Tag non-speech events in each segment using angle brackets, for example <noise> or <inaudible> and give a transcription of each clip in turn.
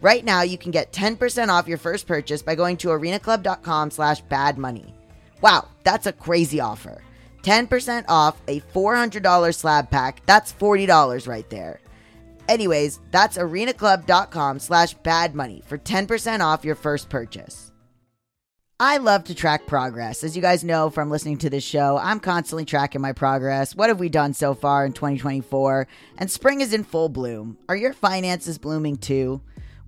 Right now, you can get 10% off your first purchase by going to arenaclub.com slash badmoney. Wow, that's a crazy offer. 10% off a $400 slab pack. That's $40 right there. Anyways, that's arenaclub.com slash badmoney for 10% off your first purchase. I love to track progress. As you guys know from listening to this show, I'm constantly tracking my progress. What have we done so far in 2024? And spring is in full bloom. Are your finances blooming too?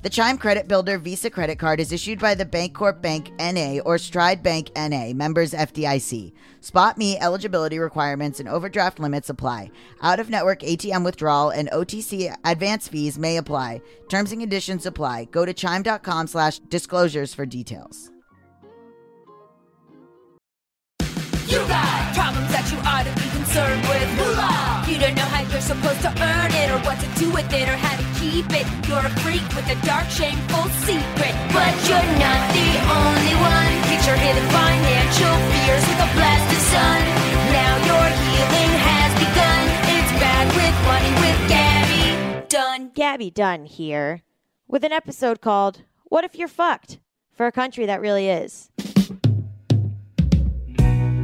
The Chime Credit Builder Visa credit card is issued by the Bancorp Bank NA or Stride Bank NA, members FDIC. Spot Me eligibility requirements and overdraft limits apply. Out of network ATM withdrawal and OTC advance fees may apply. Terms and conditions apply. Go to chime.com slash disclosures for details. You got problems that you ought to be concerned with. Supposed to earn it, or what to do with it, or how to keep it. You're a freak with a dark, shameful secret. But you're not the only one. Your hidden financial fears with a blast of sun. Now your healing has begun. It's bad with money with Gaby. Done. Gaby Dunn here with an episode called What If You're Fucked? for a country that really is.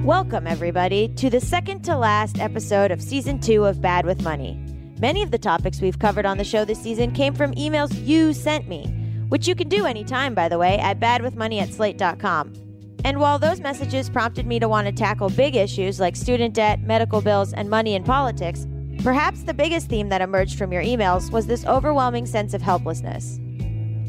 Welcome, everybody, to the second to last episode of season two of Bad with Money. Many of the topics we've covered on the show this season came from emails you sent me, which you can do anytime, by the way, at badwithmoney at slate.com. And while those messages prompted me to want to tackle big issues like student debt, medical bills, and money in politics, perhaps the biggest theme that emerged from your emails was this overwhelming sense of helplessness.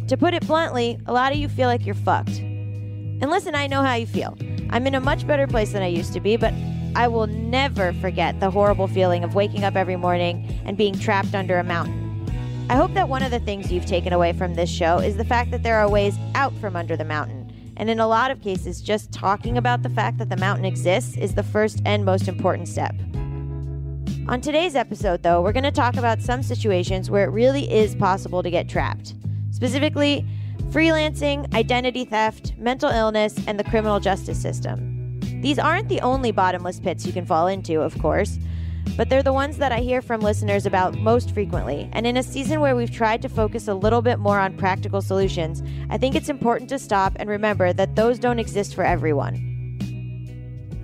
To put it bluntly, a lot of you feel like you're fucked. And listen, I know how you feel. I'm in a much better place than I used to be, but I will never forget the horrible feeling of waking up every morning and being trapped under a mountain. I hope that one of the things you've taken away from this show is the fact that there are ways out from under the mountain. And in a lot of cases, just talking about the fact that the mountain exists is the first and most important step. On today's episode, though, we're going to talk about some situations where it really is possible to get trapped. Specifically, freelancing, identity theft, mental illness, and the criminal justice system. These aren't the only bottomless pits you can fall into, of course, but they're the ones that I hear from listeners about most frequently. And in a season where we've tried to focus a little bit more on practical solutions, I think it's important to stop and remember that those don't exist for everyone.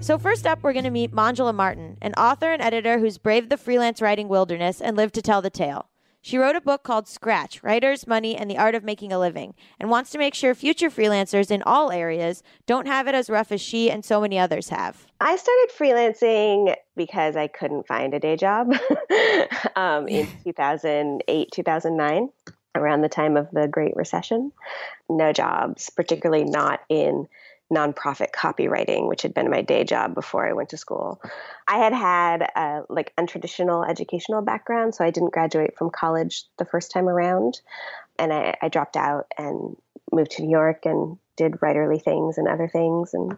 So, first up, we're going to meet Manjula Martin, an author and editor who's braved the freelance writing wilderness and lived to tell the tale. She wrote a book called Scratch Writers, Money, and the Art of Making a Living, and wants to make sure future freelancers in all areas don't have it as rough as she and so many others have. I started freelancing because I couldn't find a day job <laughs> um, in <laughs> 2008, 2009, around the time of the Great Recession. No jobs, particularly not in nonprofit copywriting, which had been my day job before I went to school. I had had a like untraditional educational background, so I didn't graduate from college the first time around, and I, I dropped out and moved to New York and did writerly things and other things and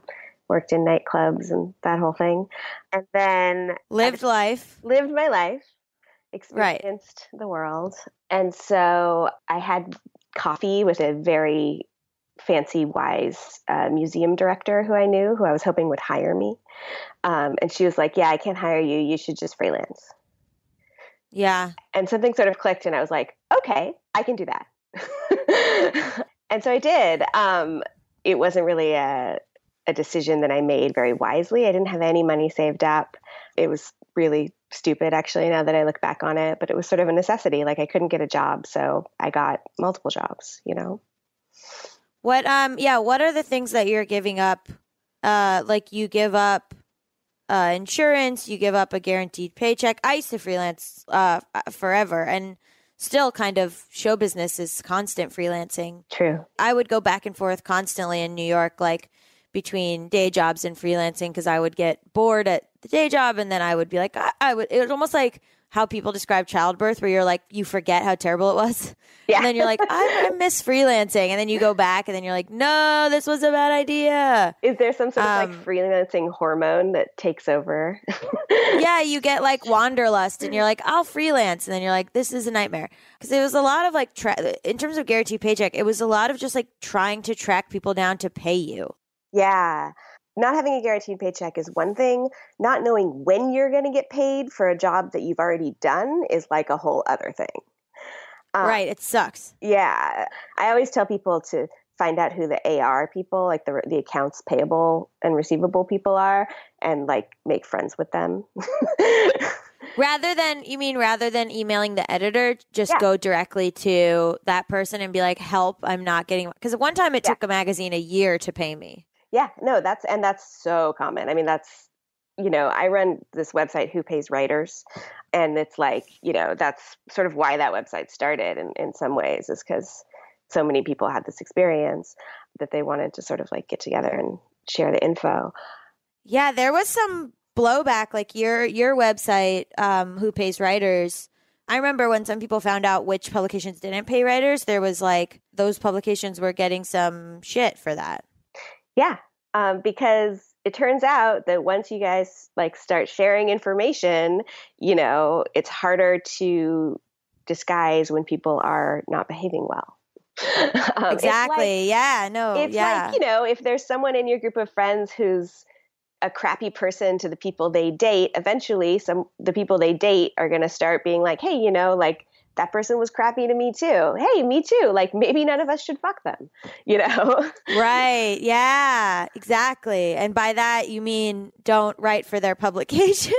worked in nightclubs and that whole thing, and then lived life, lived my life, experienced right. the world, and so I had coffee with a very fancy, wise uh, museum director who I knew, who I was hoping would hire me. Um, and she was like, Yeah, I can't hire you. You should just freelance. Yeah. And something sort of clicked, and I was like, Okay, I can do that. <laughs> and so I did. Um, it wasn't really a, a decision that I made very wisely. I didn't have any money saved up. It was really stupid, actually, now that I look back on it, but it was sort of a necessity. Like I couldn't get a job, so I got multiple jobs, you know? What um yeah, what are the things that you're giving up? Uh like you give up uh insurance, you give up a guaranteed paycheck. I used to freelance uh forever and still kind of show business is constant freelancing. True. I would go back and forth constantly in New York like between day jobs and freelancing because I would get bored at the day job and then I would be like I, I would it was almost like how people describe childbirth, where you're like, you forget how terrible it was. <laughs> Yeah. And then you're like, I, I, miss freelancing. And then you go back and then you're like, no, this was a bad idea. Is there some sort of um, like freelancing hormone that takes over? <laughs> yeah, you get like wanderlust and you're like, I'll freelance. And then you're like, this is a nightmare. Because it was a lot of like, tra- in terms of guaranteed paycheck, it was a lot of just like trying to track people down to pay you. Yeah not having a guaranteed paycheck is one thing. Not knowing when you're going to get paid for a job that you've already done is like a whole other thing. Um, right. It sucks. Yeah. I always tell people to find out who the AR people, like the the accounts payable and receivable people are, and like make friends with them. <laughs> rather than you mean rather than emailing the editor, just yeah. go directly to that person and be like, "Help! I'm not getting." Because one time it yeah. took a magazine a year to pay me. Yeah, no, that's and that's so common. I mean, that's you know, I run this website Who Pays Writers, and it's like you know that's sort of why that website started in in some ways is because so many people had this experience that they wanted to sort of like get together and share the info. Yeah, there was some blowback like your your website um who pays writers I remember when some people found out which publications didn't pay writers, there was like those publications were getting some shit for that. Yeah, um, because it turns out that once you guys like start sharing information, you know, it's harder to disguise when people are not behaving well. <laughs> um, exactly. Like, yeah. No. It's yeah. like you know, if there's someone in your group of friends who's a crappy person to the people they date, eventually some the people they date are going to start being like, "Hey, you know, like that person was crappy to me too. Hey, me too. Like maybe none of us should fuck them, <laughs> you know? right. Yeah, exactly. And by that, you mean don't write for their <laughs> publication.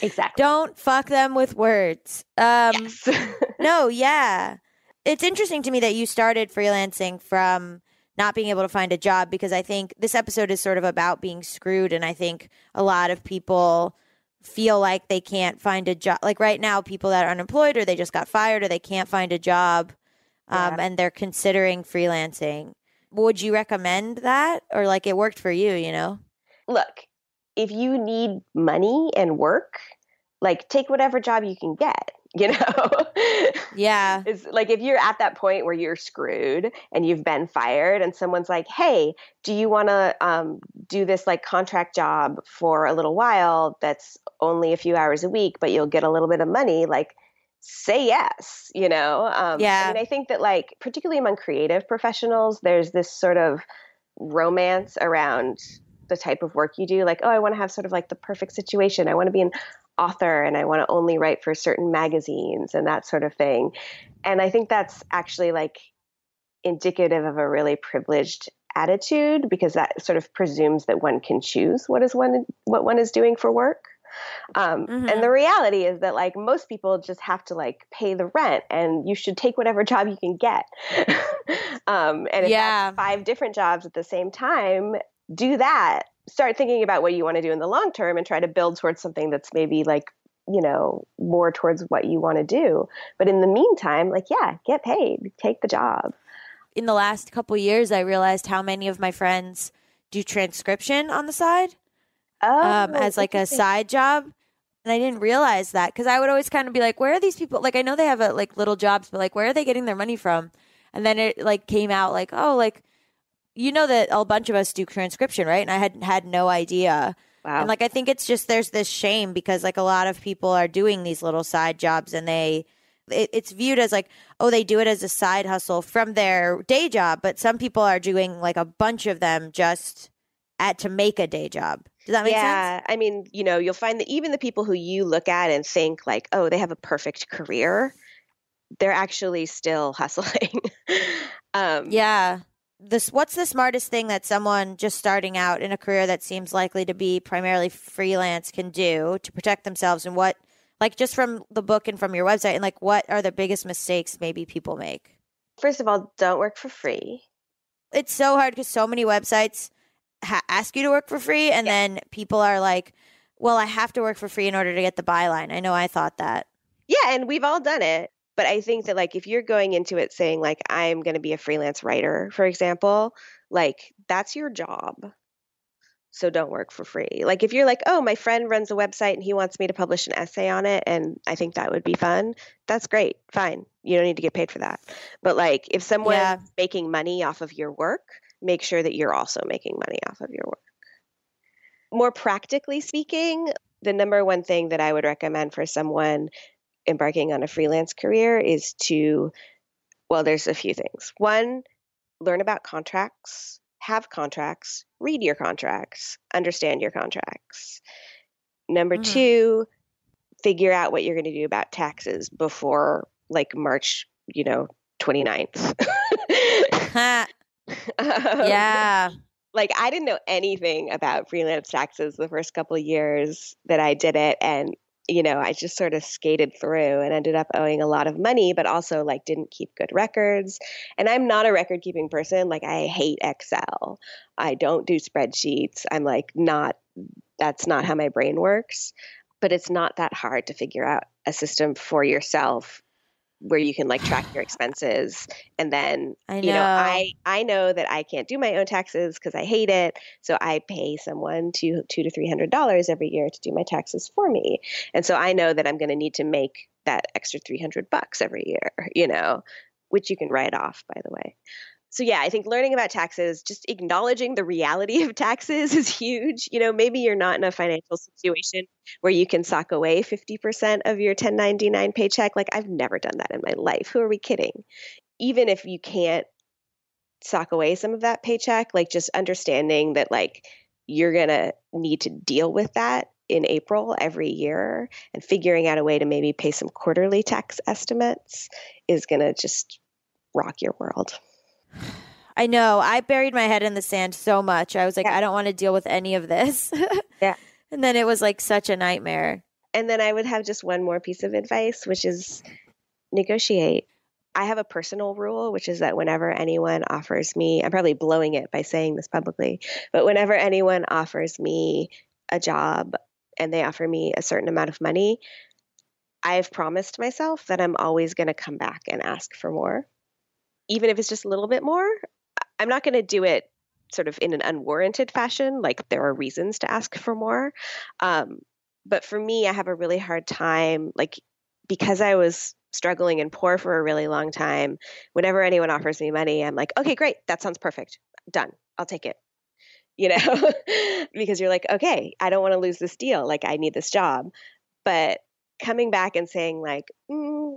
exactly. Don't fuck them with words. Um, yes. <laughs> no, yeah. It's interesting to me that you started freelancing from not being able to find a job because I think this episode is sort of about being screwed. And I think a lot of people feel like they can't find a job. Like right now, people that are unemployed or they just got fired or they can't find a job um, yeah. and they're considering freelancing. Would you recommend that? Or like it worked for you, you know? Look, if you need money and work, like take whatever job you can get <laughs> you know? Yeah. It's like if you're at that point where you're screwed and you've been fired and someone's like hey do you want to um, do this like contract job for a little while that's only a few hours a week but you'll get a little bit of money like say yes you know? Um, yeah. i mean i think that like particularly among creative professionals there's this sort of romance around the type of work you do like oh i want to have sort of like the perfect situation. I want to be in author and I want to only write for certain magazines and that sort of thing. And I think that's actually like indicative of a really privileged attitude because that sort of presumes that one can choose what is one what one is doing for work. Um, Mhm. And the reality is that like most people just have to like pay the rent, and you should take whatever job you can get. <laughs> um, and if Yeah. five different jobs at the same time, do that. Start thinking about what you want to do in the long term, and try to build towards something that's maybe like you know more towards what you want to do. But in the meantime, like yeah, get paid, take the job. In the last couple years, I realized how many of my friends do transcription on the side Oh, um, as like a side job. And I didn't realize that because I would always kind of be like, where are these people? Like, I know they have a, like little jobs, but like, where are they getting their money from? And then it like came out like, oh, like, you know that a bunch of us do transcription, right? And I had had no idea. Wow. And like, I think it's just there's this shame because like a lot of people are doing these little side jobs and they, it, it's viewed as like, oh, they do it as a side hustle from their day job. But some people are doing like a bunch of them just at to make a day job. Does that make sense? yeah, I mean, you know, you'll find that even the people who you look at and think like, oh, they have a perfect career, they're actually still hustling. <laughs> um, Yeah. This what's the smartest thing that someone just starting out in a career that seems likely to be primarily freelance can do to protect themselves and what like just from the book and from your website and like what are the biggest mistakes maybe people make? First of all, don't work for free. It's so hard cuz so many websites ha- ask you to work for free and then people are like, "Well, I have to work for free in order to get the byline." I know I thought that. Yeah, and we've all done it. But I think that like if you're going into it saying like I'm going to be a freelance writer, for example, like that's your job. So don't work for free. Like if you're like, "Oh, my friend runs a website and he wants me to publish an essay on it and I think that would be fun." That's great. Fine. You don't need to get paid for that. But like if someone's Yeah. making money off of your work, make sure that you're also making money off of your work. More practically speaking, the number one thing that I would recommend for someone embarking on a freelance career is to, well, there's a few things. One, learn about contracts, have contracts, read your contracts, understand your contracts. Number Mhm. two, figure out what you're going to do about taxes before like March, you know, 29th. <laughs> Um, yeah. like I didn't know anything about freelance taxes the first couple of years that I did it and you know I just sort of skated through and ended up owing a lot of money but also like didn't keep good records. And I'm not a record keeping person like I hate Excel. I don't do spreadsheets. I'm like not that's not how my brain works. But it's not that hard to figure out a system for yourself where you can like track your expenses and then I you know know. i i know that i can't do my own taxes because i hate it so i pay someone two two to three hundred dollars every year to do my taxes for me and so i know that i'm going to need to make that extra 300 bucks every year you know which you can write off by the way so yeah i think learning about taxes just acknowledging the reality of taxes <laughs> is huge. You know maybe you're not in a financial situation where you can sock away 50% of your 1099 paycheck. Like i've never done that in my life. Who are we kidding? Even if you can't sock away some of that paycheck like just understanding that like you're going to need to deal with that in April every year and figuring out a way to maybe pay some quarterly tax estimates is going to just rock your world. I know. I buried my head in the sand so much. I was like, Yeah. I don't want to deal with any of this. <laughs> Yeah. And then it was like such a nightmare. And then I would have just one more piece of advice, which is negotiate. I have a personal rule, which is that whenever anyone offers me, I'm probably blowing it by saying this publicly, but whenever anyone offers me a job and they offer me a certain amount of money, I've promised myself that I'm always going to come back and ask for more. Even if it's just a little bit more, I'm not going to do it sort of in an unwarranted fashion, like there are reasons to ask for more. Um, but for me, I have a really hard time, like, because I was struggling and poor for a really long time. Whenever anyone offers me money, I'm like, okay, great, that sounds perfect. Done. I'll take it. You know, <laughs> because you're like, okay, I don't want to lose this deal. Like, I need this job. But coming back and saying, like, mm,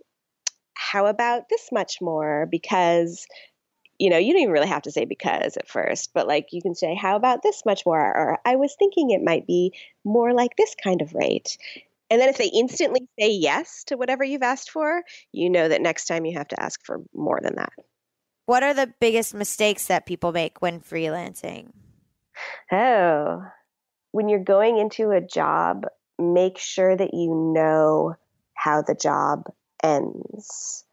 how about this much more? Because you know, you don't even really have to say because at first, but like you can say, how about this much more? Or I was thinking it might be more like this kind of rate. And then if they instantly say yes to whatever you've asked for, you know that next time you have to ask for more than that. What are the biggest mistakes that people make when freelancing? Oh, when you're going into a job, make sure that you know how the job ends.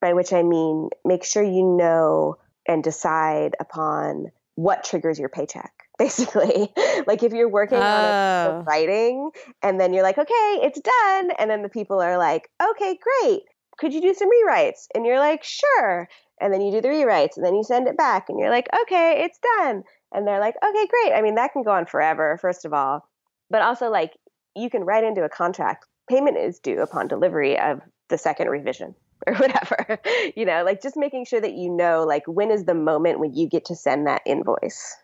By which I mean, make sure you know and decide upon what triggers your paycheck <laughs> basically. like if you're working oh. on a, Oh. writing and then you're like, okay, it's done. And then the people are like, okay, great. Could you do some rewrites? And you're like, sure. And then you do the rewrites and then you send it back and you're like, okay, it's done. And they're like, okay, great. I mean, that can go on forever, first of all. But also, like, you can write into a contract payment is due upon delivery of the second revision <laughs> or whatever. you know, like just making sure that you know, like, when is the moment when you get to send that invoice?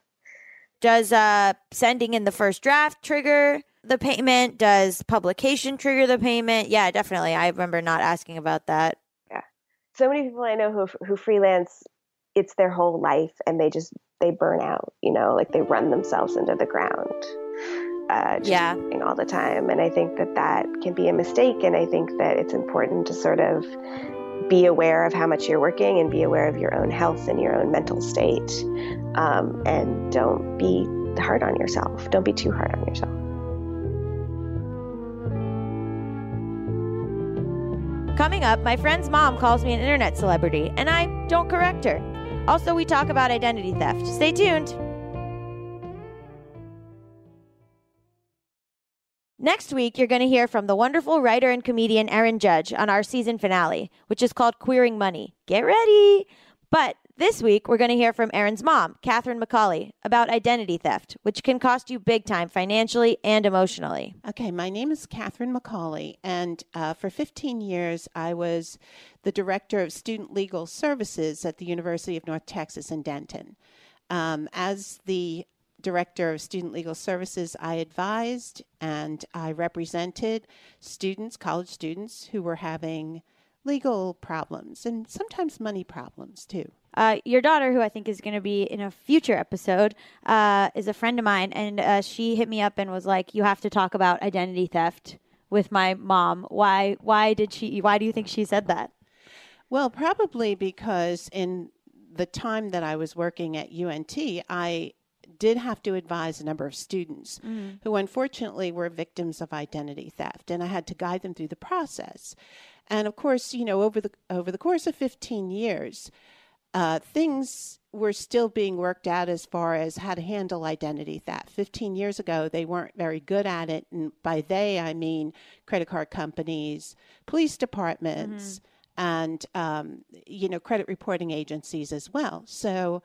Does uh, sending in the first draft trigger the payment? Does publication trigger the payment? Yeah, definitely. I remember not asking about that. yeah so many people I know who who freelance, it's their whole life, and they just they burn out. You know, like they run themselves into the ground. Uh, Yeah. all the time, and I think that that can be a mistake. And I think that it's important to sort of be aware of how much you're working and be aware of your own health and your own mental state, um, and don't be hard on yourself. Don't be too hard on yourself. Coming up, my friend's mom calls me an internet celebrity, and I don't correct her. Also, we talk about identity theft. Stay tuned. Next week, you're going to hear from the wonderful writer and comedian Erin Judge on our season finale, which is called Queering Money. Get ready! But this week, we're going to hear from Erin's mom, Kathryn McCauley, about identity theft, which can cost you big time financially and emotionally. Okay, my name is Kathryn McCauley, and uh, for 15 years I was the director of student legal services at the University of North Texas in Denton. Um, as the director of student legal services, I advised and I represented students, college students, who were having legal problems and sometimes money problems too. Uh, your daughter, who I think is going to be in a future episode, uh, is a friend of mine, and uh, she hit me up and was like, "You have to talk about identity theft with my mom." Why? Why did she? Why do you think she said that? Well, probably because in the time that I was working at UNT, I did have to advise a number of students who unfortunately were victims of identity theft and I had to guide them through the process. And of course, you know, over the over the course of 15 years, uh, things were still being worked out as far as how to handle identity theft. 15 years ago, they weren't very good at it. And by they, I mean credit card companies, police departments, and, um, you know, credit reporting agencies as well. So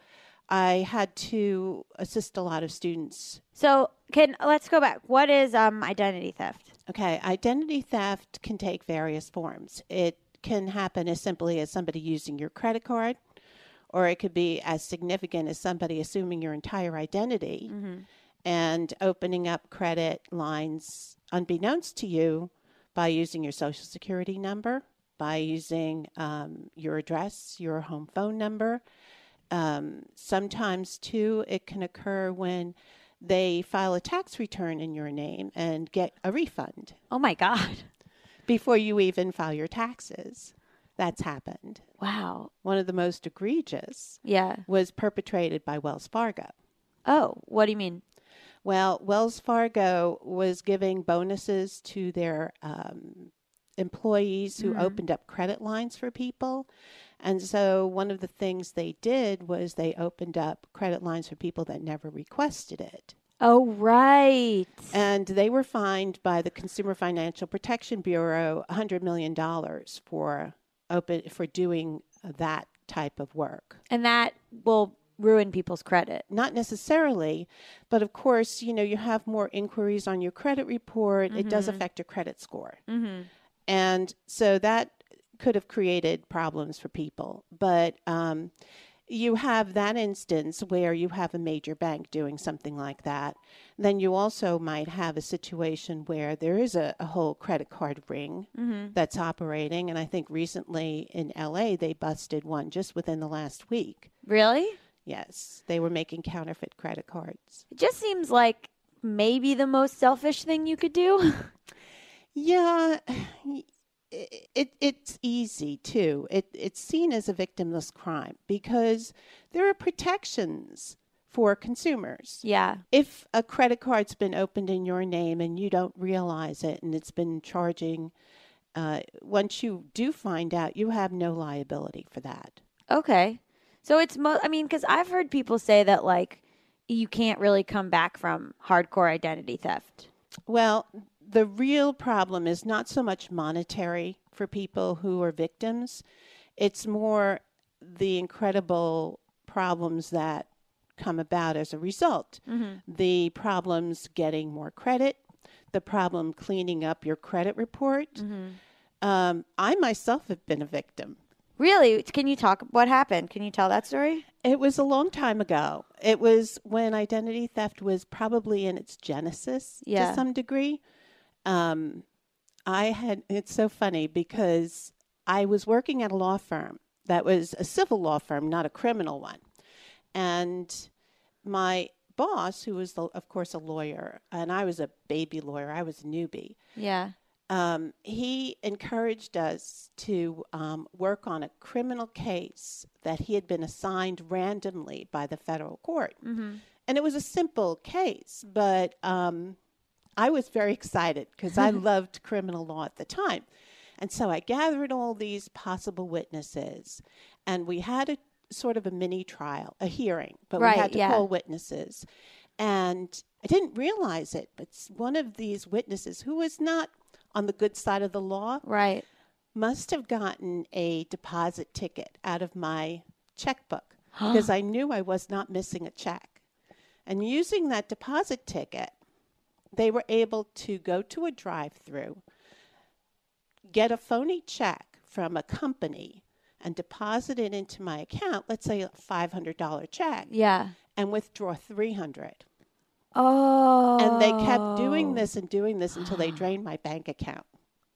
I had to assist a lot of students So, can let's go back. What is um identity theft? Okay, identity theft can take various forms. It can happen as simply as somebody using your credit card, or it could be as significant as somebody assuming your entire identity and opening up credit lines unbeknownst to you by using your social security number, by using um, your address, your home phone number. Um, sometimes, too, it can occur when they file a tax return in your name and get a refund Oh my god! before you even file your taxes. That's happened. Wow. One of the most egregious Yeah. was perpetrated by Wells Fargo. Oh, what do you mean? Well, Wells Fargo was giving bonuses to their um, employees who opened up credit lines for people. And so one of the things they did was they opened up credit lines for people that never requested it. Oh right. And they were fined by the Consumer Financial Protection Bureau $100 million for open for doing that type of work. And that will ruin people's credit. Not necessarily, but of course, you know, you have more inquiries on your credit report. It does affect your credit score. Mm-hmm. And so that could have created problems for people. But um, you have that instance where you have a major bank doing something like that. Then you also might have a situation where there is a, a whole credit card ring that's operating. And I think recently in LA, they busted one just within the last week. Really? Yes, they were making counterfeit credit cards. It just seems like maybe the most selfish thing you could do. <laughs> Yeah, it, it it's easy too. It it's seen as a victimless crime because there are protections for consumers. Yeah. If a credit card's been opened in your name and you don't realize it and it's been charging, uh, once you do find out, you have no liability for that. Okay. So it's mo I mean cuz I've heard people say that like you can't really come back from hardcore identity theft. Well, the real problem is not so much monetary for people who are victims, it's more the incredible problems that come about as a result. The problems getting more credit, the problem cleaning up your credit report. Um, I myself have been a victim. Really? Can you talk what happened? Can you tell that story? It was a long time ago. It was when identity theft was probably in its genesis Yeah. to some degree. Um, I had, it's so funny because I was working at a law firm that was a civil law firm, not a criminal one. And my boss, who was, the, of course, a lawyer, and I was a baby lawyer, I was a newbie Yeah. um, he encouraged us to um, work on a criminal case that he had been assigned randomly by the federal court. And it was a simple case, but um, I was very excited because I <laughs> loved criminal law at the time. And so I gathered all these possible witnesses, and we had a sort of a mini trial, a hearing, but Right, we had to yeah. call witnesses. And I didn't realize it, but one of these witnesses, who was not on the good side of the law, Right. must have gotten a deposit ticket out of my checkbook <gasps> because I knew I was not missing a check. And using that deposit ticket, they were able to go to a drive through, get a phony check from a company, and deposit it into my account, let's say a $500 check, Yeah. and withdraw 300 Oh. And they kept doing oh. this and doing this until they drained my bank account.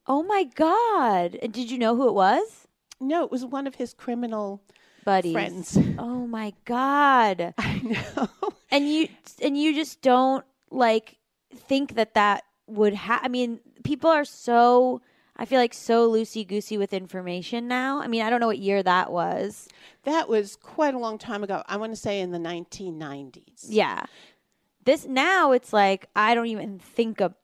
Oh my god. And did you know who it was? No, it was one of his criminal Buddies. friends. Oh my god. <laughs> I know. and you and you just don't like think that that would have i mean people are so i feel like so loosey goosey with information now i mean i don't know what year that was That was quite a long time ago. I want to say in the 1990s. yeah this now it's like i don't even think about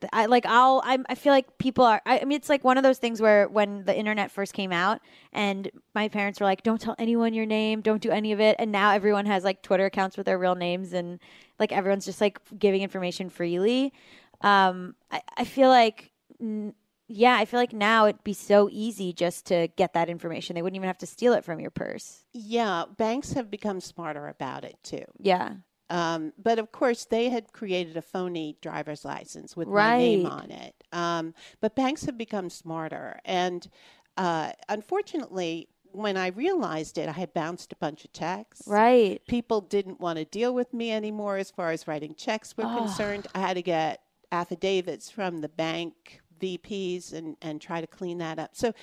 th- i like i'll I'm, i feel like people are I, I mean it's like one of those things where when the internet first came out and my parents were like don't tell anyone your name. Don't do any of it. And now everyone has like twitter accounts with their real names and like everyone's just like giving information freely. Um i, I feel like n- yeah i feel like now it'd be so easy just to get that information. They wouldn't even have to steal it from your purse. Yeah, banks have become smarter about it too. yeah Um, but of course, they had created a phony driver's license with my name on it. Um, but banks have become smarter. And uh, unfortunately, when I realized it, I had bounced a bunch of checks. right People didn't want to deal with me anymore as far as writing checks were concerned. I had to get affidavits from the bank VPs and, and try to clean that up. So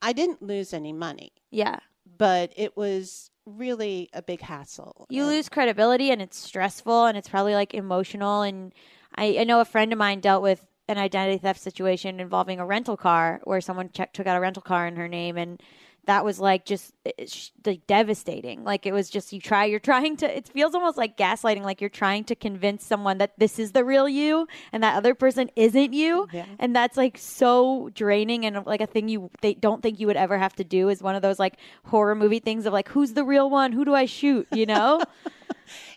I didn't lose any money, yeah but it was really a big hassle. you And- lose credibility and it's stressful and it's probably like emotional and I, I know a friend of mine dealt with an identity theft situation involving a rental car where someone check, took out a rental car in her name and that was like just eh, eh, like devastating. Like it was just you try you're trying to it feels almost like gaslighting like you're trying to convince someone that this is the real you and that other person isn't you. Yeah. and that's like so draining and like a thing you they don't think you would ever have to do is one of those like horror movie things of like who's the real one? Who do i shoot? You know <laughs>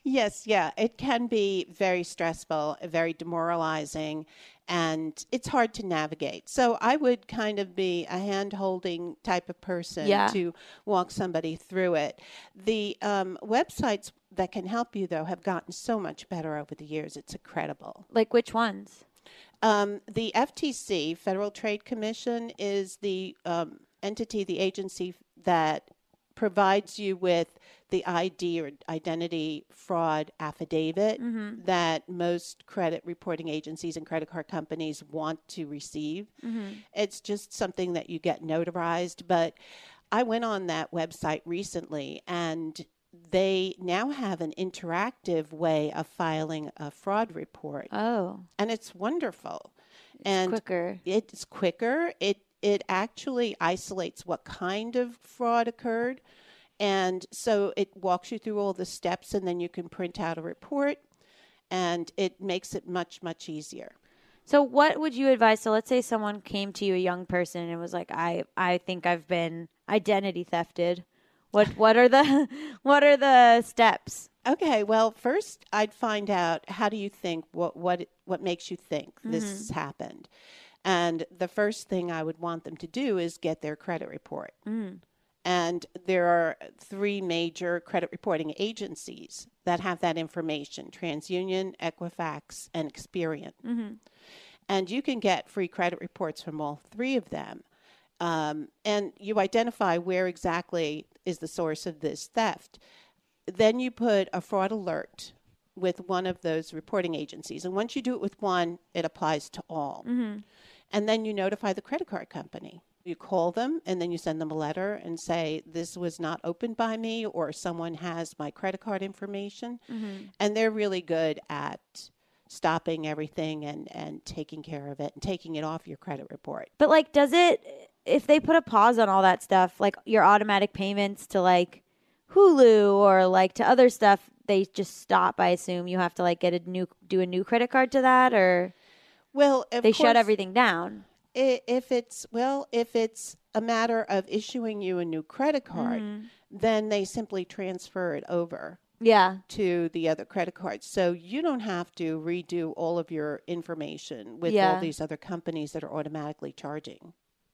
Yes, yeah, it can be very stressful, very demoralizing, and it's hard to navigate. So I would kind of be a hand holding type of person Yeah. to walk somebody through it. The um, websites that can help you, though, have gotten so much better over the years. It's incredible. like which ones Um, the FTC, Federal Trade Commission, is the um, entity, the agency that provides you with the ID or identity fraud affidavit mm-hmm. that most credit reporting agencies and credit card companies want to receive. Mm-hmm. It's just something that you get notarized. But I went on that website recently and they now have an interactive way of filing a fraud report oh and it's wonderful. and it's quicker. it's quicker. It it actually isolates what kind of fraud occurred, and so it walks you through all the steps, and then you can print out a report, and it makes it much much easier. So what would you advise? So let's say someone came to you, a young person, and was like, "I, I think I've been identity thefted." What, what are the, <laughs> what are the steps? Okay, well, first I'd find out how do you think what what what makes you think this mm-hmm. happened, and the first thing I would want them to do is get their credit report. Mm. And there are three major credit reporting agencies that have that information: TransUnion, Equifax, and Experian. Mm-hmm. And you can get free credit reports from all three of them. Um, and you identify where exactly is the source of this theft. Then you put a fraud alert with one of those reporting agencies. And once you do it with one, it applies to all. Mm-hmm. And then you notify the credit card company. You call them and then you send them a letter and say, This was not opened by me, or someone has my credit card information. Mm-hmm. And they're really good at stopping everything and, and taking care of it and taking it off your credit report. But like, does it? If they put a pause on all that stuff, like your automatic payments to like Hulu or like to other stuff, they just stop. I assume you have to like get a new, do a new credit card to that, or Well, they shut everything down. If it's well, if it's a matter of issuing you a new credit card, then they simply transfer it over Yeah. to the other credit cards. So you don't have to redo all of your information with Yeah. all these other companies that are automatically charging.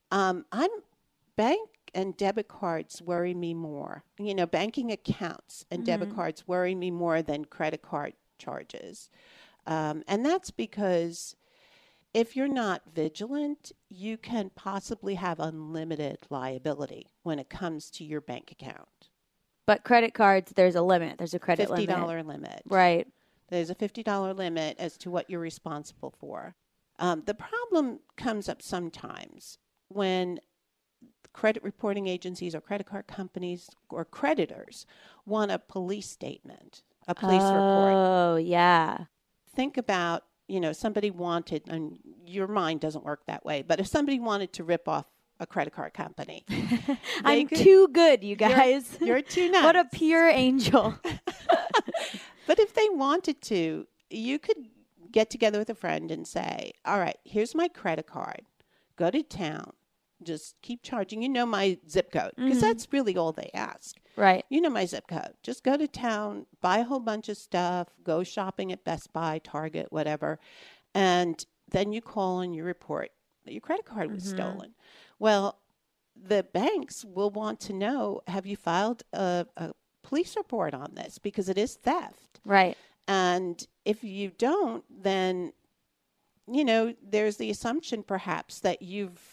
Um, I'm bank and debit cards worry me more. You know, banking accounts and debit cards worry me more than credit card charges. Um, and that's because if you're not vigilant, you can possibly have unlimited liability when it comes to your bank account. But credit cards, there's a limit. There's a credit Fifty limit. dollar limit. Right. There's a $50 limit as to what you're responsible for. Um, the problem comes up sometimes when credit reporting agencies or credit card companies or creditors want a police statement, a police report. Oh, yeah. Think about, you know, somebody wanted, and your mind doesn't work that way, but if somebody wanted to rip off a credit card company, <laughs> I'm could- too good, you You're- guys. You're, too nice. <laughs> what a pure angel. <laughs> But if they wanted to, you could get together with a friend and say, All right, here's my credit card. Go to town. Just keep charging. You know my zip code because mm-hmm. that's really all they ask. Right. You know my zip code. Just go to town, buy a whole bunch of stuff, go shopping at Best Buy, Target, whatever. And then you call and you report that your credit card was mm-hmm. stolen. Well, the banks will want to know have you filed a, a police report on this because it is theft. Right. And if you don't, then, you know, there's the assumption perhaps that you've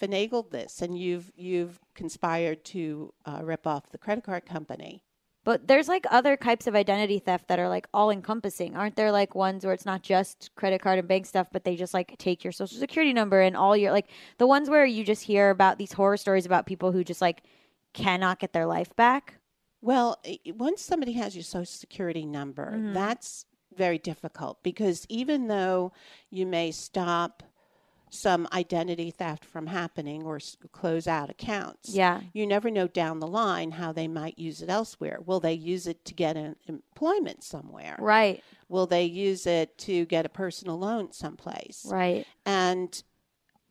finagled this and you've you've conspired to uh, rip off the credit card company. But there's like other types of identity theft that are like all encompassing. Aren't there like ones where it's not just credit card and bank stuff, but they just like take your social security number and all your like the ones where you just hear about these horror stories about people who just like cannot get their life back? Well, once somebody has your social security number, that's very difficult because even though you may stop some identity theft from happening or s- close out accounts, Yeah. you never know down the line how they might use it elsewhere. Will they use it to get an employment somewhere? Right. Will they use it to get a personal loan someplace? Right. And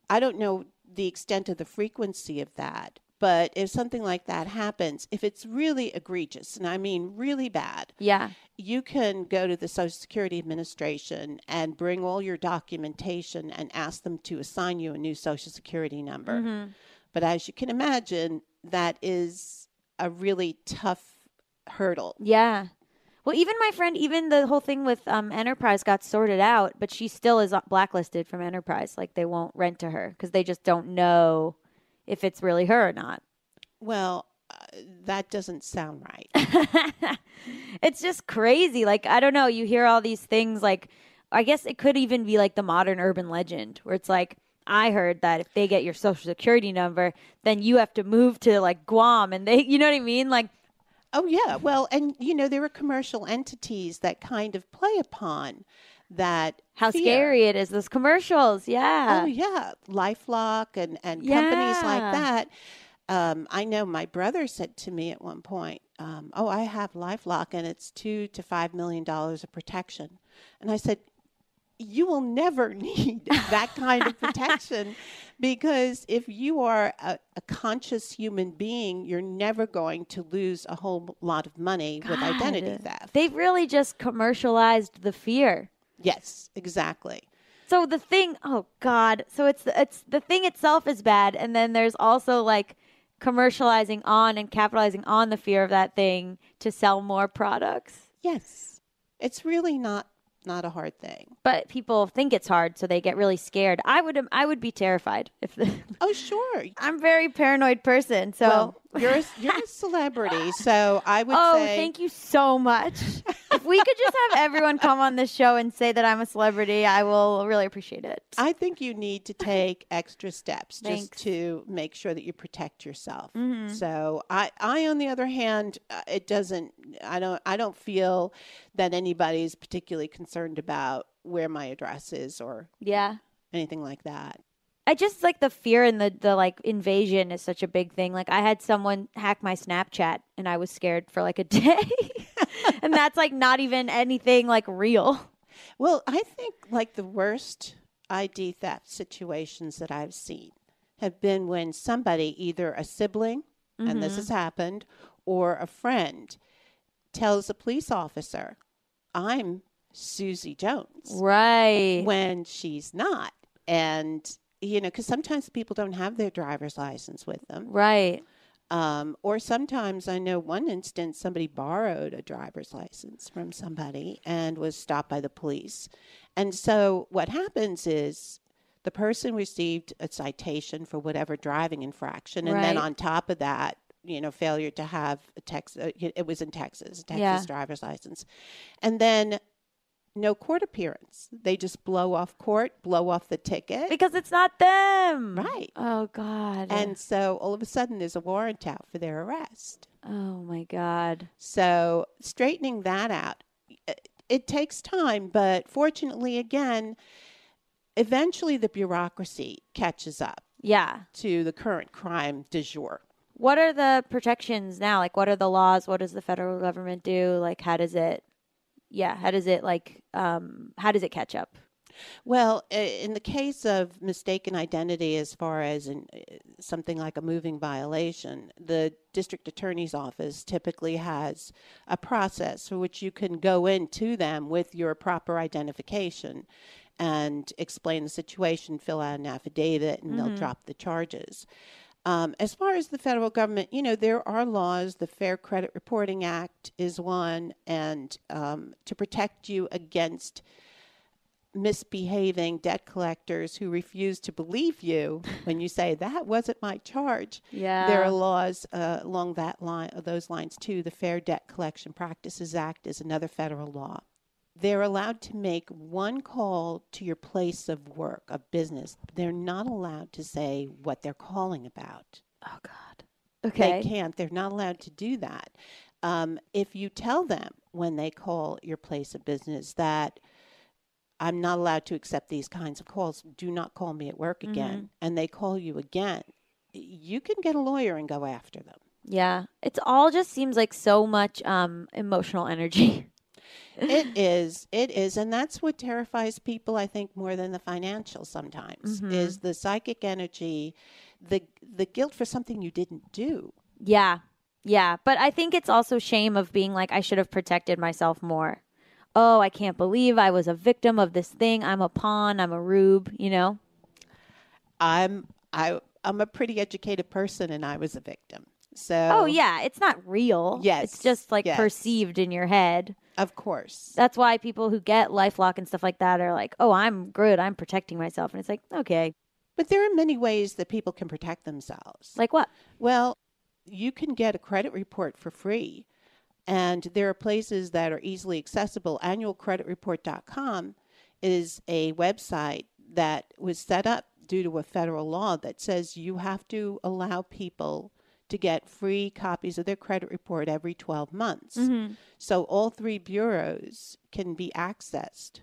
I don't know the extent of the frequency of that, but if something like that happens, if it's really egregious, and I mean really bad, Yeah. You can go to the Social Security Administration and bring all your documentation and ask them to assign you a new Social Security number. But as you can imagine, that is a really tough hurdle. Yeah. Well, even my friend, even the whole thing with um, Enterprise got sorted out, but she still is blacklisted from Enterprise. Like they won't rent to her because they just don't know if it's really her or not. Well, uh, that doesn't sound right. <laughs> it's just crazy. Like I don't know. You hear all these things. Like I guess it could even be like the modern urban legend, where it's like I heard that if they get your social security number, then you have to move to like Guam, and they, <laughs> you know what I mean? Like Oh yeah, well, and you know there are commercial entities that kind of play upon that How fear. scary it is, those commercials. Yeah. Oh yeah, LifeLock and and companies like that. Um, I know my brother said to me at one point, um, "Oh, I have LifeLock, and it's two to five million dollars of protection." And I said, "You will never <laughs> need that kind of protection <laughs> because if you are a, a conscious human being, you're never going to lose a whole lot of money with identity theft." They've really just commercialized the fear. yes, exactly. So the thing, oh God, so it's it's the thing itself is bad, and then there's also like commercializing on and capitalizing on the fear of that thing to sell more products. Yes, it's really not not a hard thing. But people think it's hard, so they get really scared. I would I would be terrified if the, Oh, sure. <laughs> I'm a very paranoid person. So Well, you're a, <laughs> you're a celebrity, so I would oh, say thank you so much. if we could just have everyone come on this show and say that I'm a celebrity, I will really appreciate it. I think you need to take extra steps just to make sure that you protect yourself. Mhm. So I, I, on the other hand, uh, it doesn't. I don't. I don't feel that anybody's particularly concerned about where my address is or yeah. anything like that. I just like the fear and the the like invasion is such a big thing. Like I had someone hack my Snapchat and I was scared for like a <laughs> day. and that's like not even anything like real. Well, I think like the worst ID theft situations that I've seen have been when somebody, either a sibling, and this mm-hmm. has happened, or a friend, tells a police officer, I'm Susie Jones, Right. when she's not. And, you know, because sometimes people don't have their driver's license with them. Right. Um, or sometimes I know one instance somebody borrowed a driver's license from somebody and was stopped by the police. And so what happens is the person received a citation for whatever driving infraction, and then on top of that, you know, failure to have a Texas. It was in Texas, a Texas Yeah. driver's license, and then no court appearance. They just blow off court, blow off the ticket, Because it's not them. Right. Oh God. and so all of a sudden there's a warrant out for their arrest. oh my God. So straightening that out, it, it takes time, but fortunately, again, eventually the bureaucracy catches up Yeah. to the current crime du jour. What are the protections now? Like what are the laws? What does the federal government do? Like how does it yeah, how does it like um how does it catch up? Well, in the case of mistaken identity, as far as in uh, something like a moving violation, the district attorney's office typically has a process for which you can go into them with your proper identification and explain the situation, fill out an affidavit, and they'll drop the charges. Um, as far as the federal government, you know, there are laws. The Fair Credit Reporting Act is one, and um, to protect you against misbehaving debt collectors who refuse to believe you when you say that wasn't my charge. Yeah. There are laws uh, along that line, those lines too. The Fair Debt Collection Practices Act is another federal law. They're allowed to make one call to your place of work, of business. They're not allowed to say what they're calling about. Oh God. Okay. They can't. They're not allowed to do that. Um, if you tell them when they call your place of business that I'm not allowed to accept these kinds of calls, do not call me at work again, and they call you again, you can get a lawyer and go after them. Yeah. It's all just seems like so much um emotional energy. <laughs> it <laughs> is it is and that's what terrifies people i think more than the financial sometimes is mm-hmm. the psychic energy the the guilt for something you didn't do Yeah. Yeah. But I think it's also shame of being like, I should have protected myself more. Oh, I can't believe I was a victim of this thing. I'm a pawn. I'm a rube, you know? i'm i i'm a pretty educated person and i was a victim Oh, so Oh, yeah. It's not real. Yes, It's just like yes. perceived in your head. of course That's why people who get Lifelock and stuff like that are like, oh, I'm good. I'm protecting myself. And it's like, okay. but there are many ways that people can protect themselves Like what? Well, you can get a credit report for free, and there are places that are easily accessible. AnnualCreditReport.com is a website that was set up due to a federal law that says you have to allow people to get free copies of their credit report every 12 months. So all three bureaus can be accessed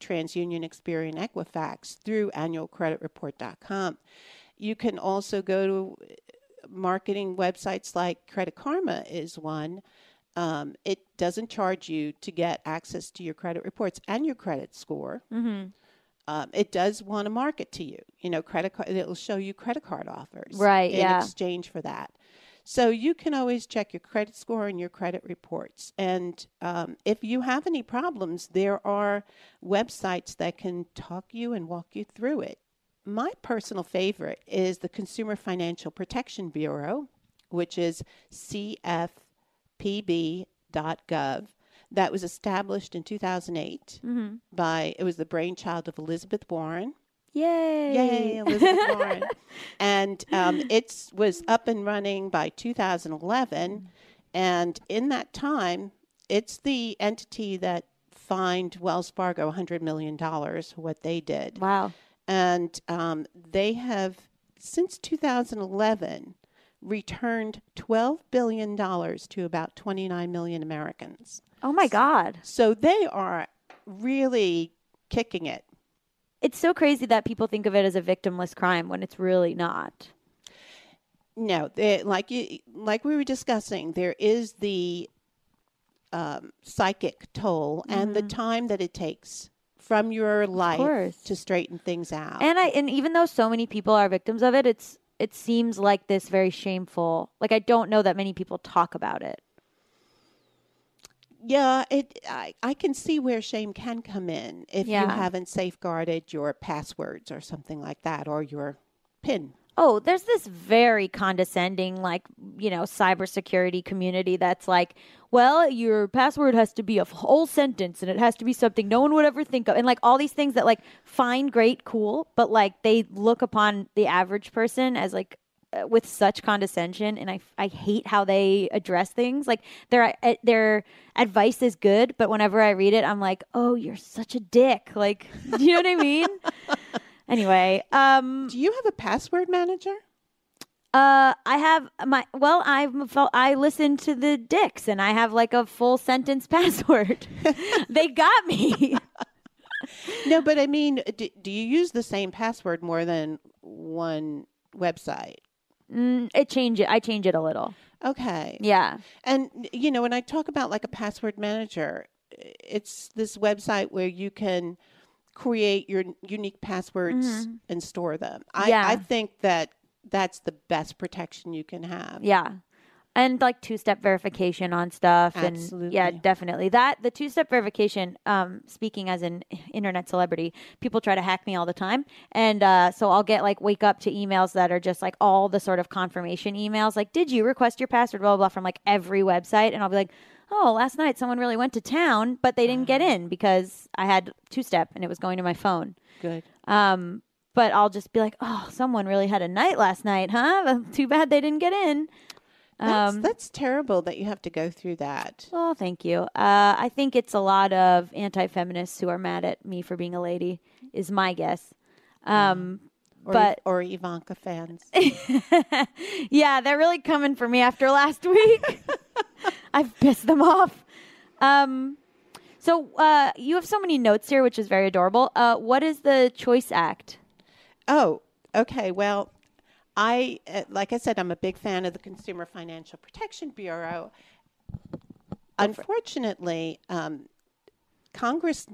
TransUnion, Experian, Equifax through annualcreditreport.com. You can also go to marketing websites like Credit Karma is one. Um, it doesn't charge you to get access to your credit reports and your credit score. Mm-hmm. Um, it does want to market to you. You know, credit card. It'll show you credit card offers, Right, In yeah. exchange for that. So you can always check your credit score and your credit reports. And um, if you have any problems, there are websites that can talk you and walk you through it. My personal favorite is the Consumer Financial Protection Bureau, which is cfpb.gov. That was established in 2008 Mm-hmm. by, it was the brainchild of Elizabeth Warren. Yay! Yay, Elizabeth Warren. <laughs> And um, it was up and running by 2011. And in that time, it's the entity that fined Wells Fargo $100 million what they did. Wow. And um, they have, since 2011, returned $12 billion to about 29 million Americans. Oh my God. So they are really kicking it. It's so crazy that people think of it as a victimless crime when it's really not. No, they, like you, like we were discussing, there is the um, psychic toll and the time that it takes from your life to straighten things out. And I and even though so many people are victims of it, it's it seems like this very shameful. Like I don't know that many people talk about it. Yeah, it. I, I can see where shame can come in if you haven't safeguarded your passwords or something like that, or your PIN. Oh, there's this very condescending, like, you know, cybersecurity community that's like, well, your password has to be a whole sentence and it has to be something no one would ever think of. And like all these things that, like, fine, great, cool, but like they look upon the average person as like, with such condescension and I, I hate how they address things like their uh, their advice is good but whenever i read it i'm like oh you're such a dick like <laughs> do you know what i mean <laughs> anyway um Do you have a password manager? uh, I have my well. I've fo- I listen to the dicks, and I have like a full sentence <laughs> password. they got me. No, but I mean, do, do you use the same password more than one website? Mm, it change it. I change it a little. Okay. Yeah. And you know, when I talk about like a password manager, it's this website where you can create your unique passwords and store them. I, Yeah. I think that that's the best protection you can have. Yeah. And like two step verification on stuff. And yeah, definitely. That the two step verification, um, speaking as an internet celebrity, people try to hack me all the time. And uh, so I'll get like wake up to emails that are just like all the sort of confirmation emails, like, did you request your password, blah, blah, blah, from like every website. And I'll be like, oh, last night someone really went to town, but they didn't get in because I had two step and it was going to my phone. Good. Um, but I'll just be like, oh, someone really had a night last night, huh? <laughs> Too bad they didn't get in. That's, Um, that's terrible that you have to go through that. well, thank you. Uh, I think it's a lot of anti-feminists who are mad at me for being a lady, is my guess. Um, Or, but or Ivanka fans. <laughs> yeah, they're really coming for me after last week. <laughs> I've pissed them off. Um, so uh, you have so many notes here, which is very adorable. Uh, what is the Choice Act? Oh, okay. Well, I, uh, like I said, I'm a big fan of the Consumer Financial Protection Bureau. Unfortunately, um, Congress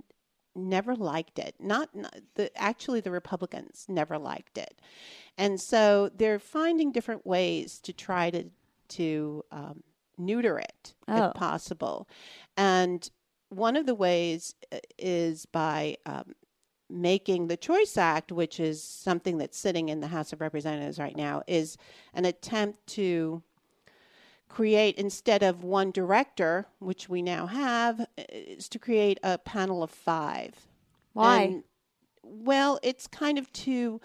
never liked it. Not, not the actually the Republicans never liked it, and so they're finding different ways to try to to um, neuter it Oh. if possible. And one of the ways uh, is by um, making the Choice Act, which is something that's sitting in the House of Representatives right now, is an attempt to create instead of one director, which we now have, is to create a panel of five. Why? And, well, it's kind of to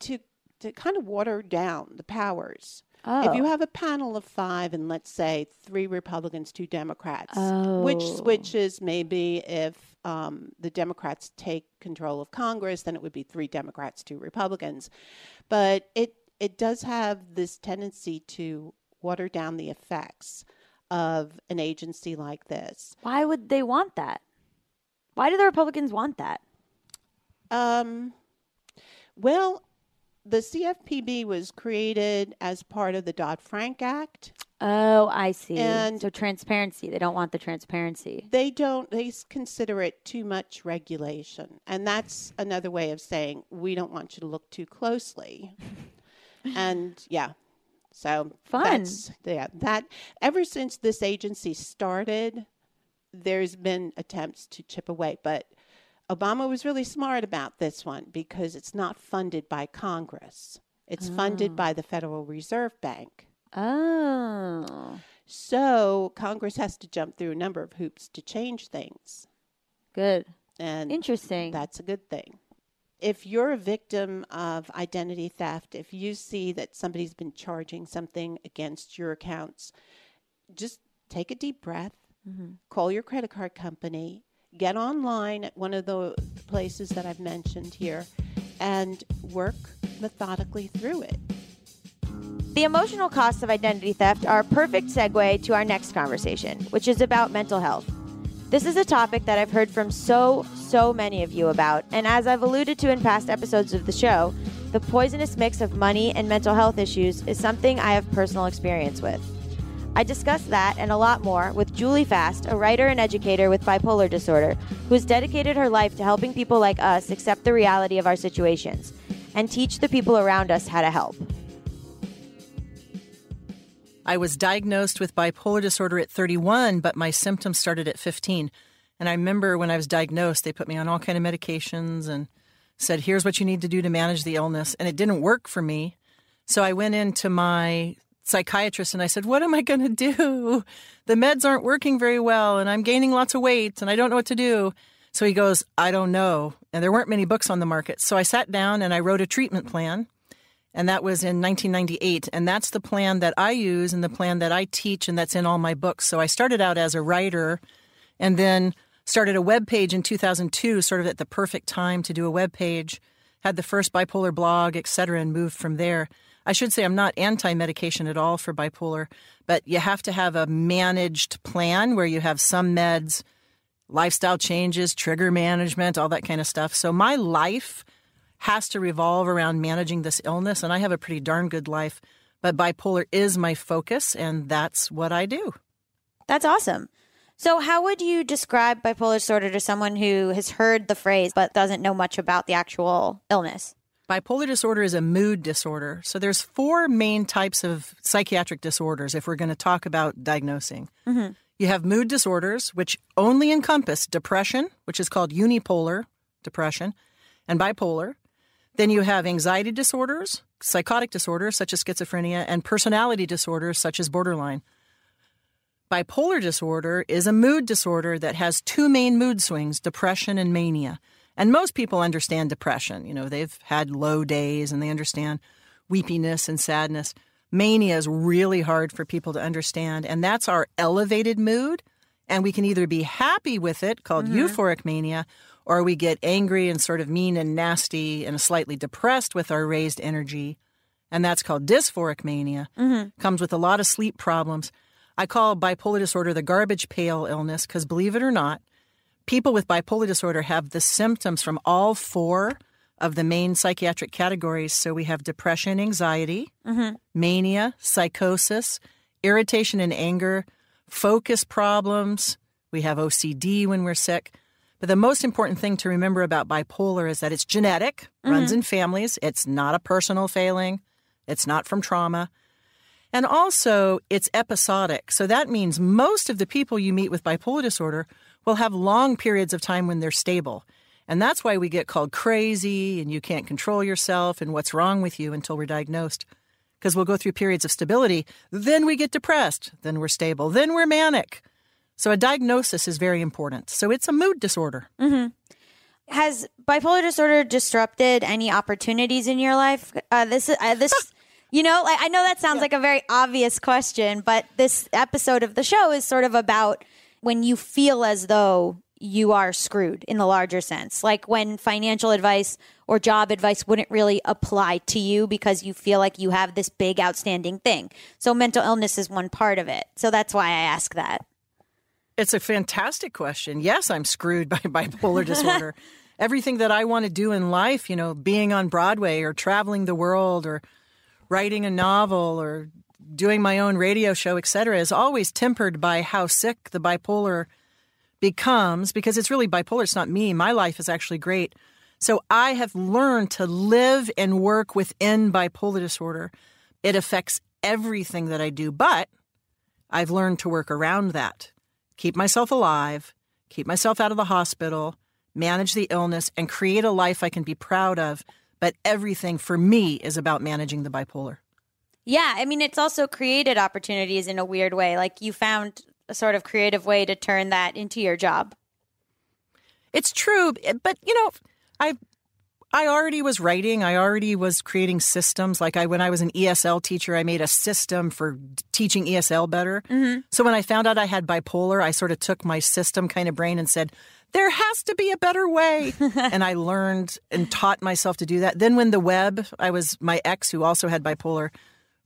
to to kind of water down the powers. Oh. If you oh. have a panel of five, and let's say three Republicans, two Democrats, which Oh. switches maybe if um, the Democrats take control of Congress, then it would be three Democrats, two Republicans. But it it does have this tendency to water down the effects of an agency like this. Why would they want that? Why do the Republicans want that? Um, well, the CFPB was created as part of the Dodd Frank Act. Oh, I see. And- so transparency. They don't want the transparency. They don't, they consider it too much regulation. And that's another way of saying we don't want you to look too closely. <laughs> and yeah. So Fun. That's, yeah, that ever since this agency started, there's been attempts to chip away, but Obama was really smart about this one because it's not funded by Congress. It's funded oh. by the Federal Reserve Bank. Oh, So Congress has to jump through a number of hoops to change things. good. And Interesting. that's a good thing. If you're a victim of identity theft, if you see that somebody's been charging something against your accounts, just take a deep breath, mm-hmm. call your credit card company, get online at one of the places that I've mentioned here, and work methodically through it. The emotional costs of identity theft are a perfect segue to our next conversation, which is about mental health. This is a topic that I've heard from so, so many of you about, and as I've alluded to in past episodes of the show, the poisonous mix of money and mental health issues is something I have personal experience with. I discuss that and a lot more with Julie Fast, a writer and educator with bipolar disorder, who has dedicated her life to helping people like us accept the reality of our situations and teach the people around us how to help. I was diagnosed with bipolar disorder at 31, but my symptoms started at 15. And I remember when I was diagnosed, they put me on all kind of medications and said, "Here's what you need to do to manage the illness." And it didn't work for me. So I went into my psychiatrist and I said, "What am I going to do? The meds aren't working very well and I'm gaining lots of weight and I don't know what to do." So he goes, "I don't know." And there weren't many books on the market. So I sat down and I wrote a treatment plan and that was in 1998 and that's the plan that i use and the plan that i teach and that's in all my books. So i started out as a writer and then started a web page in 2002 sort of at the perfect time to do a web page had the first bipolar blog et cetera and moved from there. I should say i'm not anti-medication at all for bipolar but you have to have a managed plan where you have some meds lifestyle changes trigger management all that kind of stuff. So my life has to revolve around managing this illness, and I have a pretty darn good life. But bipolar is my focus, and that's what I do. That's awesome. So, how would you describe bipolar disorder to someone who has heard the phrase but doesn't know much about the actual illness? Bipolar disorder is a mood disorder. So there's four main types of psychiatric disorders if we're going to talk about diagnosing. Mm-hmm. You have mood disorders, which only encompass depression, which is called unipolar depression, and bipolar. Then you have anxiety disorders, psychotic disorders such as schizophrenia, and personality disorders such as borderline. Bipolar disorder is a mood disorder that has two main mood swings, depression and mania. And most people understand depression. You know, they've had low days and they understand weepiness and sadness. Mania is really hard for people to understand, and that's our elevated mood. And we can either be happy with it, called mm-hmm. euphoric mania, or we get angry and sort of mean and nasty and slightly depressed with our raised energy. And that's called dysphoric mania. Mm-hmm. Comes with a lot of sleep problems. I call bipolar disorder the garbage pail illness because believe it or not, people with bipolar disorder have the symptoms from all four of the main psychiatric categories. So we have depression, anxiety, mm-hmm. mania, psychosis, irritation and anger, focus problems. We have OCD when we're sick. But the most important thing to remember about bipolar is that it's genetic, runs mm-hmm. in families. It's not a personal failing. It's not from trauma. And also, it's episodic. So that means most of the people you meet with bipolar disorder will have long periods of time when they're stable. And that's why we get called crazy and you can't control yourself and what's wrong with you until we're diagnosed. Because we'll go through periods of stability, then we get depressed, then we're stable, then we're manic. So a diagnosis is very important. So it's a mood disorder. Has bipolar disorder disrupted any opportunities in your life? Uh, this, uh, this, <laughs> you know, like, I know that sounds like a very obvious question, but this episode of the show is sort of about when you feel as though you are screwed in the larger sense, like when financial advice or job advice wouldn't really apply to you because you feel like you have this big outstanding thing. So mental illness is one part of it. So that's why I ask that. It's a fantastic question. Yes, I'm screwed by <laughs> bipolar disorder. <laughs> Everything that I want to do in life, you know, being on Broadway or traveling the world or writing a novel or doing my own radio show, etc., is always tempered by how sick the bipolar becomes because it's really bipolar. It's not me. My life is actually great. So I have learned to live and work within bipolar disorder. It affects everything that I do, but I've learned to work around that, keep myself alive, keep myself out of the hospital, manage the illness, and create a life I can be proud of. But everything for me is about managing the bipolar. Yeah, I mean, it's also created opportunities in a weird way. Like you found a sort of creative way to turn that into your job. It's true, but you know, I I already was writing. I already was creating systems. Like I, when I was an ESL teacher, I made a system for teaching ESL better. Mm-hmm. So when I found out I had bipolar, I sort of took my system kind of brain and said, there has to be a better way. <laughs> and I learned and taught myself to do that. Then when the web, I was my ex who also had bipolar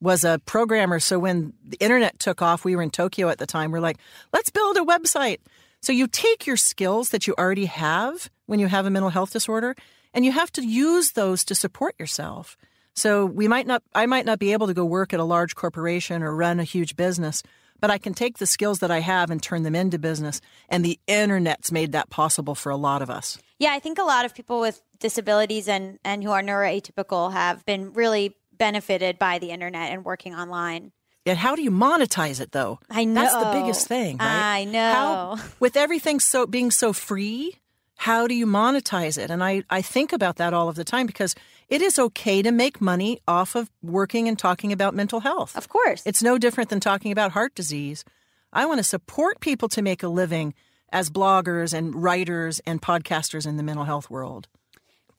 was a programmer. So when the internet took off, we were in Tokyo at the time. We're like, let's build a website. So you take your skills that you already have when you have a mental health disorder and you have to use those to support yourself. So we might not I might not be able to go work at a large corporation or run a huge business, but I can take the skills that I have and turn them into business and the internet's made that possible for a lot of us. Yeah, I think a lot of people with disabilities and and who are neuroatypical have been really benefited by the internet and working online. And how do you monetize it though? I know. That's the biggest thing, right? I know. How, with everything so being so free, how do you monetize it? And I, I think about that all of the time because it is okay to make money off of working and talking about mental health. Of course. It's no different than talking about heart disease. I want to support people to make a living as bloggers and writers and podcasters in the mental health world.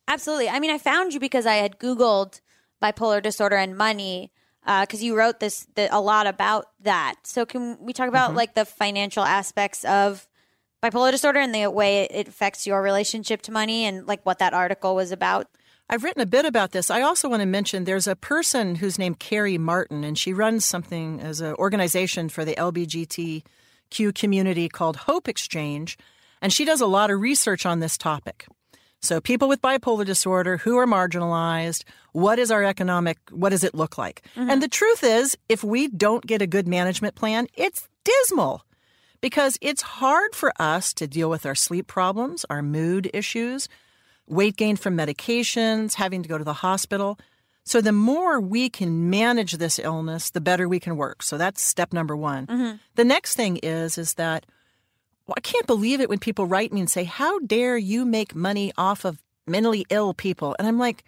Absolutely. I mean, I found you because I had Googled bipolar disorder and money because uh, you wrote this the, a lot about that. So can we talk about mm-hmm. like the financial aspects of bipolar disorder and the way it affects your relationship to money and like what that article was about? I've written a bit about this. I also want to mention there's a person who's named Carrie Martin, and she runs something as an organization for the LBGTQ community called Hope Exchange, and she does a lot of research on this topic. So, people with bipolar disorder who are marginalized, what is our economic, what does it look like? Mm-hmm. And the truth is, if we don't get a good management plan, it's dismal because it's hard for us to deal with our sleep problems, our mood issues, weight gain from medications, having to go to the hospital. So the more we can manage this illness, the better we can work. So that's step number one. Mm-hmm. The next thing is is that well, I can't believe it when people write me and say, "How dare you make money off of mentally ill people?" And I'm like,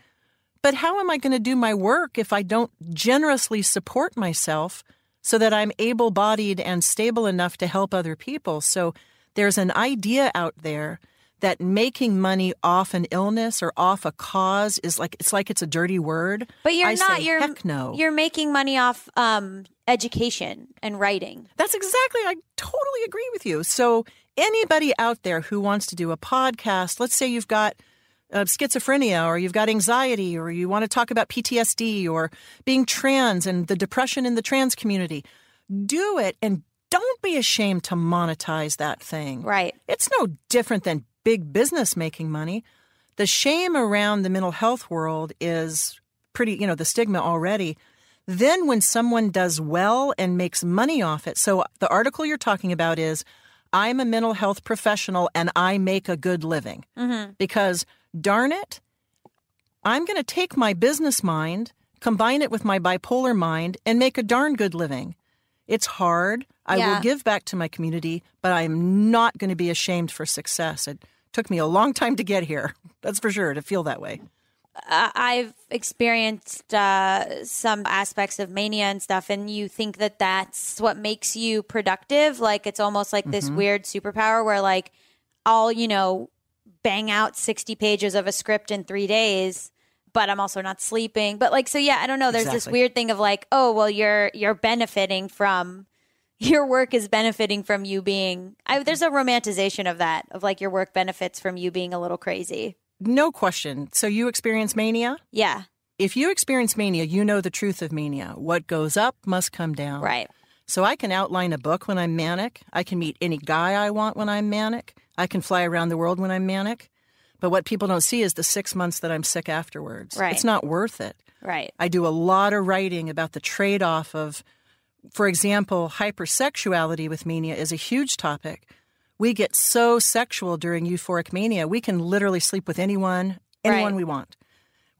"But how am I going to do my work if I don't generously support myself so that I'm able bodied and stable enough to help other people. So there's an idea out there that making money off an illness or off a cause is like it's like it's a dirty word. But you're I not. Say, you're heck no. You're making money off um, education and writing. That's exactly. I totally agree with you. So anybody out there who wants to do a podcast, let's say you've got uh, schizophrenia or you've got anxiety or you want to talk about PTSD or being trans and the depression in the trans community, do it and don't be ashamed to monetize that thing. Right. It's no different than big business making money. The shame around the mental health world is pretty, you know, the stigma already. Then when someone does well and makes money off it. So the article you're talking about is I'm a mental health professional and I make a good living. Mm-hmm. Because darn it, I'm going to take my business mind, combine it with my bipolar mind, and make a darn good living. It's hard. I Yeah. will give back to my community, but I'm not going to be ashamed for success. It took me a long time to get here. That's for sure, to feel that way. I've experienced uh, some aspects of mania and stuff, and you think that that's what makes you productive. Like it's almost like this weird superpower where, like, I'll you know bang out sixty pages of a script in three days, but I'm also not sleeping. But like, so yeah, I don't know. There's this weird thing of like, oh well, you're you're benefiting from. <laughs> Your work is benefiting from you being. I, there's a romanticization of that, of like your work benefits from you being a little crazy. No question. So you experience mania? Yeah, If you experience mania, you know the truth of mania. What goes up must come down. right. So I can outline a book when I'm manic. I can meet any guy I want when I'm manic. I can fly around the world when I'm manic. But what people don't see is the six months that I'm sick afterwards. Right. It's not worth it. Right. I do a lot of writing about the trade off of, for example, hypersexuality with mania is a huge topic. We get so sexual during euphoric mania, we can literally sleep with anyone, anyone Right. we want.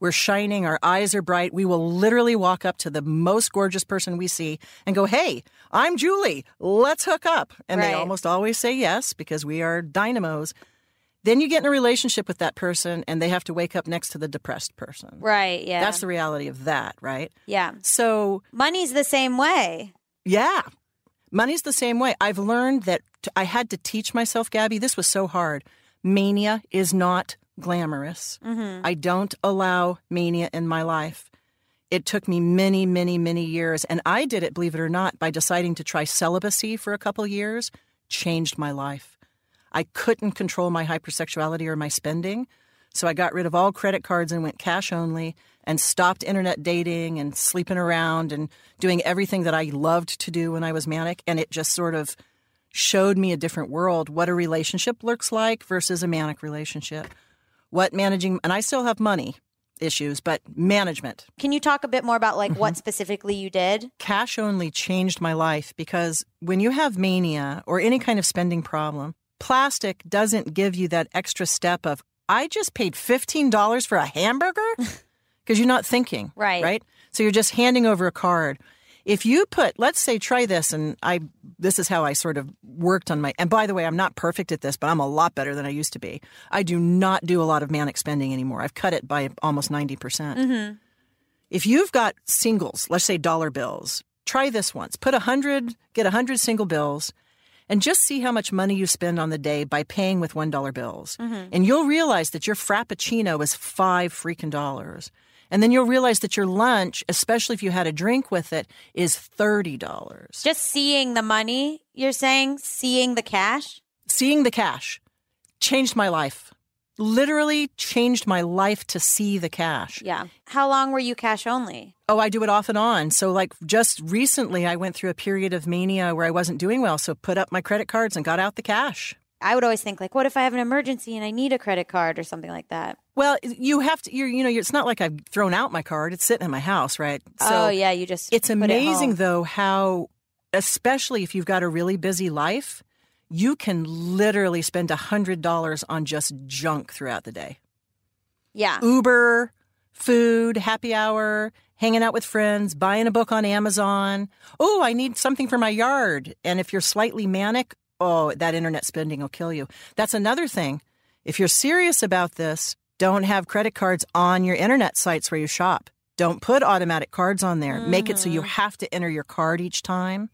We're shining, our eyes are bright. We will literally walk up to the most gorgeous person we see and go, Hey, I'm Julie, let's hook up. And they almost always say yes because we are dynamos. Then you get in a relationship with that person and they have to wake up next to the depressed person. Right. Yeah. That's the reality of that, right? yeah. So, Money's the same way. yeah, money's the same way. I've learned that t- I had to teach myself, Gaby, this was so hard. Mania is not glamorous. Mm-hmm. I don't allow mania in my life. It took me many, many, many years. And I did it, believe it or not, by deciding to try celibacy for a couple years, changed my life. I couldn't control my hypersexuality or my spending. So I got rid of all credit cards and went cash only and stopped internet dating and sleeping around and doing everything that I loved to do when I was manic. And it just sort of showed me a different world, what a relationship looks like versus a manic relationship. What managing, and I still have money issues, but management. Can you talk a bit more about like Mm-hmm. what specifically you did? Cash only changed my life because when you have mania or any kind of spending problem, plastic doesn't give you that extra step of, I just paid $15 for a hamburger? <laughs> Because you're not thinking. Right. Right? So you're just handing over a card. If you put, let's say, try this, and I, this is how I sort of worked on my, and by the way, I'm not perfect at this, but I'm a lot better than I used to be. I do not do a lot of manic spending anymore. I've cut it by almost 90%. percent mm-hmm. If you've got singles, let's say dollar bills, try this once. Put a hundred, get a hundred single bills, and just see how much money you spend on the day by paying with one dollar bills. Mm-hmm. And you'll realize that your frappuccino is five freaking dollars. And then you'll realize that your lunch, especially if you had a drink with it, is thirty dollars. Just seeing the money, you're saying? Seeing the cash? Seeing the cash changed my life. Literally changed my life to see the cash. Yeah. How long were you cash only? Oh, I do it off and on. So, like, just recently, I went through a period of mania where I wasn't doing well. So, put up my credit cards and got out the cash. I would always think like, what if I have an emergency and I need a credit card or something like that? Well, you have to, you're, you know, it's not like I've thrown out my card. It's sitting in my house, right? So, oh yeah, you just it's it amazing, home. though, how, especially if you've got a really busy life, you can literally spend a $100 on just junk throughout the day. Yeah. Uber, food, happy hour, hanging out with friends, buying a book on Amazon. Oh, I need something for my yard. And if you're slightly manic, oh, that internet spending will kill you. That's another thing. If you're serious about this, don't have credit cards on your internet sites where you shop. Don't put automatic cards on there. Make it so you mm. have to enter your card each time.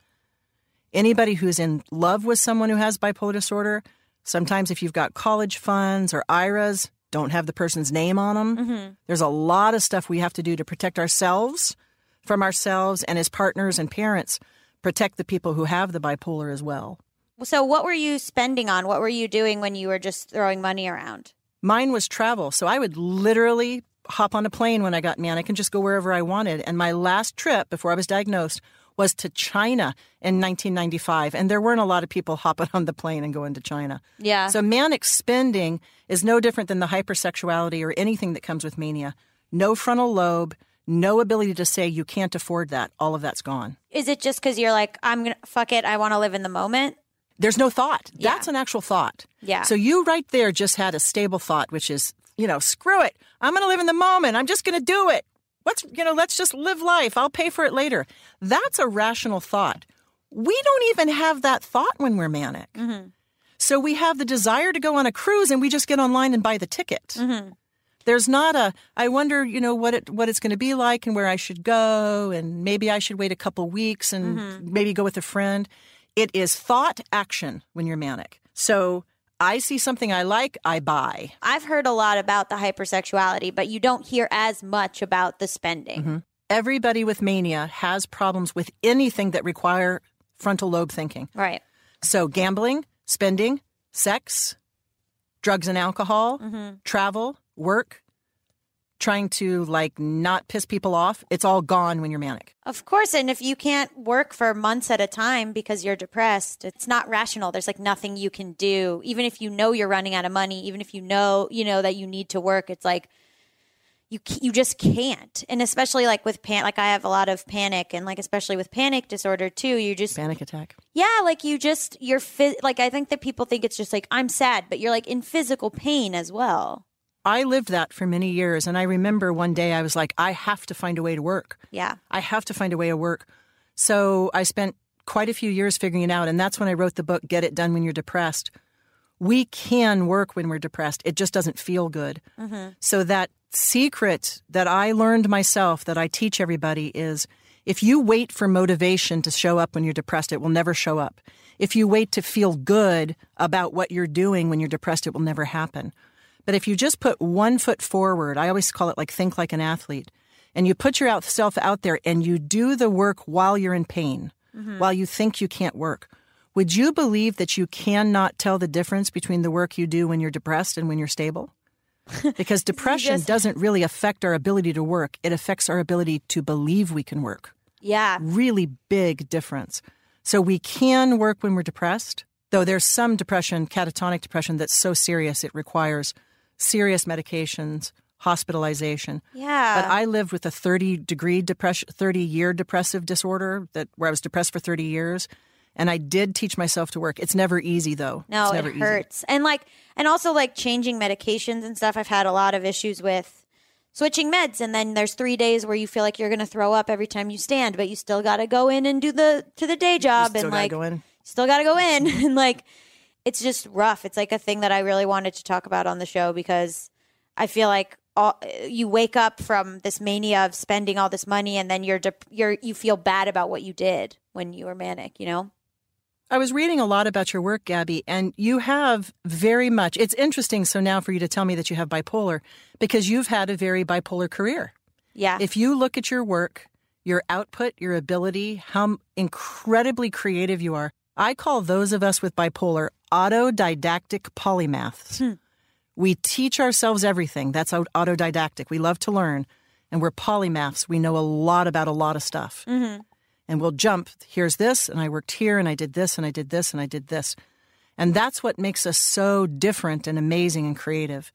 Anybody who's in love with someone who has bipolar disorder, sometimes if you've got college funds or IRAs, don't have the person's name on them. Mm-hmm. There's a lot of stuff we have to do to protect ourselves from ourselves and as partners and parents, protect the people who have the bipolar as well. So what were you spending on? What were you doing when you were just throwing money around? Mine was travel. So I would literally hop on a plane when I got manic and just go wherever I wanted. And my last trip before I was diagnosed was to China in 1995. And there weren't a lot of people <laughs> hopping on the plane and going to China. Yeah. So manic spending is no different than the hypersexuality or anything that comes with mania. No frontal lobe, no ability to say you can't afford that. All of that's gone. Is it just because you're like, I'm gonna fuck it, I want to live in the moment? There's no thought. Yeah. That's an actual thought. Yeah. So you right there just had a stable thought, which is, you know, screw it. I'm going to live in the moment. I'm just going to do it. What's, you know, let's just live life. I'll pay for it later. That's a rational thought. We don't even have that thought when we're manic. Mm-hmm. So we have the desire to go on a cruise and we just get online and buy the ticket. Mm-hmm. There's not a, I wonder, you know, what it, what it's going to be like and where I should go. And maybe I should wait a couple weeks and mm-hmm. maybe go with a friend. It is thought action when you're manic. So I see something I like, I buy. I've heard a lot about the hypersexuality, but you don't hear as much about the spending. Mm-hmm. Everybody with mania has problems with anything that require frontal lobe thinking. Right. So gambling, spending, sex, drugs and alcohol, travel, work, trying to like not piss people off, it's all gone when you're manic. Of course, and if you can't work for months at a time because you're depressed, it's not rational. There's like nothing you can do. Even if you know you're running out of money, even if you know, you know that you need to work, it's like you you just can't. And especially like with pan like I have a lot of panic and like especially with panic disorder too, you just Panic attack. yeah, like you just you're phys- like I think that people think it's just like I'm sad, but you're like in physical pain as well. I lived that for many years. And I remember one day I was like, I have to find a way to work. Yeah. I have to find a way to work. So I spent quite a few years figuring it out. And that's when I wrote the book, Get It Done When You're Depressed. We can work when we're depressed, it just doesn't feel good. Mm-hmm. So that secret that I learned myself that I teach everybody is if you wait for motivation to show up when you're depressed, it will never show up. If you wait to feel good about what you're doing when you're depressed, it will never happen. But if you just put one foot forward, I always call it like think like an athlete, and you put yourself out there and you do the work while you're in pain, mm-hmm. while you think you can't work, would you believe that you cannot tell the difference between the work you do when you're depressed and when you're stable? <laughs> Because depression just- doesn't really affect our ability to work, it affects our ability to believe we can work Yeah. really big difference. So we can work when we're depressed, though there's some depression, catatonic depression, that's so serious it requires serious medications, hospitalization. Yeah. But I lived with a 30 degree depression, 30 year depressive disorder that where I was depressed for 30 years. And I did teach myself to work. It's never easy though. No, it's never it easy. hurts. And like and also like changing medications and stuff. I've had a lot of issues with switching meds and then there's 3 days where you feel like you're going to throw up every time you stand, but you still got to go in and do the to the day job Still and like go in. still got to go in <laughs> and like it's just rough. It's like a thing that I really wanted to talk about on the show because I feel like all, you wake up from this mania of spending all this money and then you're dep- you're you feel bad about what you did when you were manic, you know? I was reading a lot about your work, Gaby, and you have very much. It's interesting. So now for you to tell me that you have bipolar, because you've had a very bipolar career. Yeah. If you look at your work, your output, your ability, how incredibly creative you are, I call those of us with bipolar autodidactic polymaths. Hmm. We teach ourselves everything. That's au- autodidactic. We love to learn, and we're polymaths. We know a lot about a lot of stuff. Mm-hmm. And we'll jump. Here's this, and I worked here, and I did this, and I did this, and I did this. And that's what makes us so different and amazing and creative.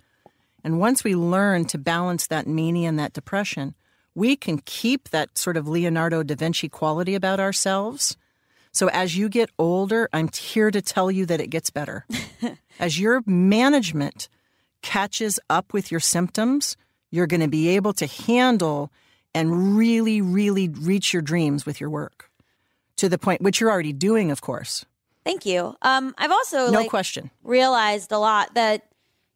And once we learn to balance that mania and that depression, we can keep that sort of Leonardo da Vinci quality about ourselves. So as you get older, I'm here to tell you that it gets better. <laughs> as your management catches up with your symptoms, you're going to be able to handle and really, really reach your dreams with your work to the point, which you're already doing, of course. Thank you. Um, I've also No like, question. realized a lot that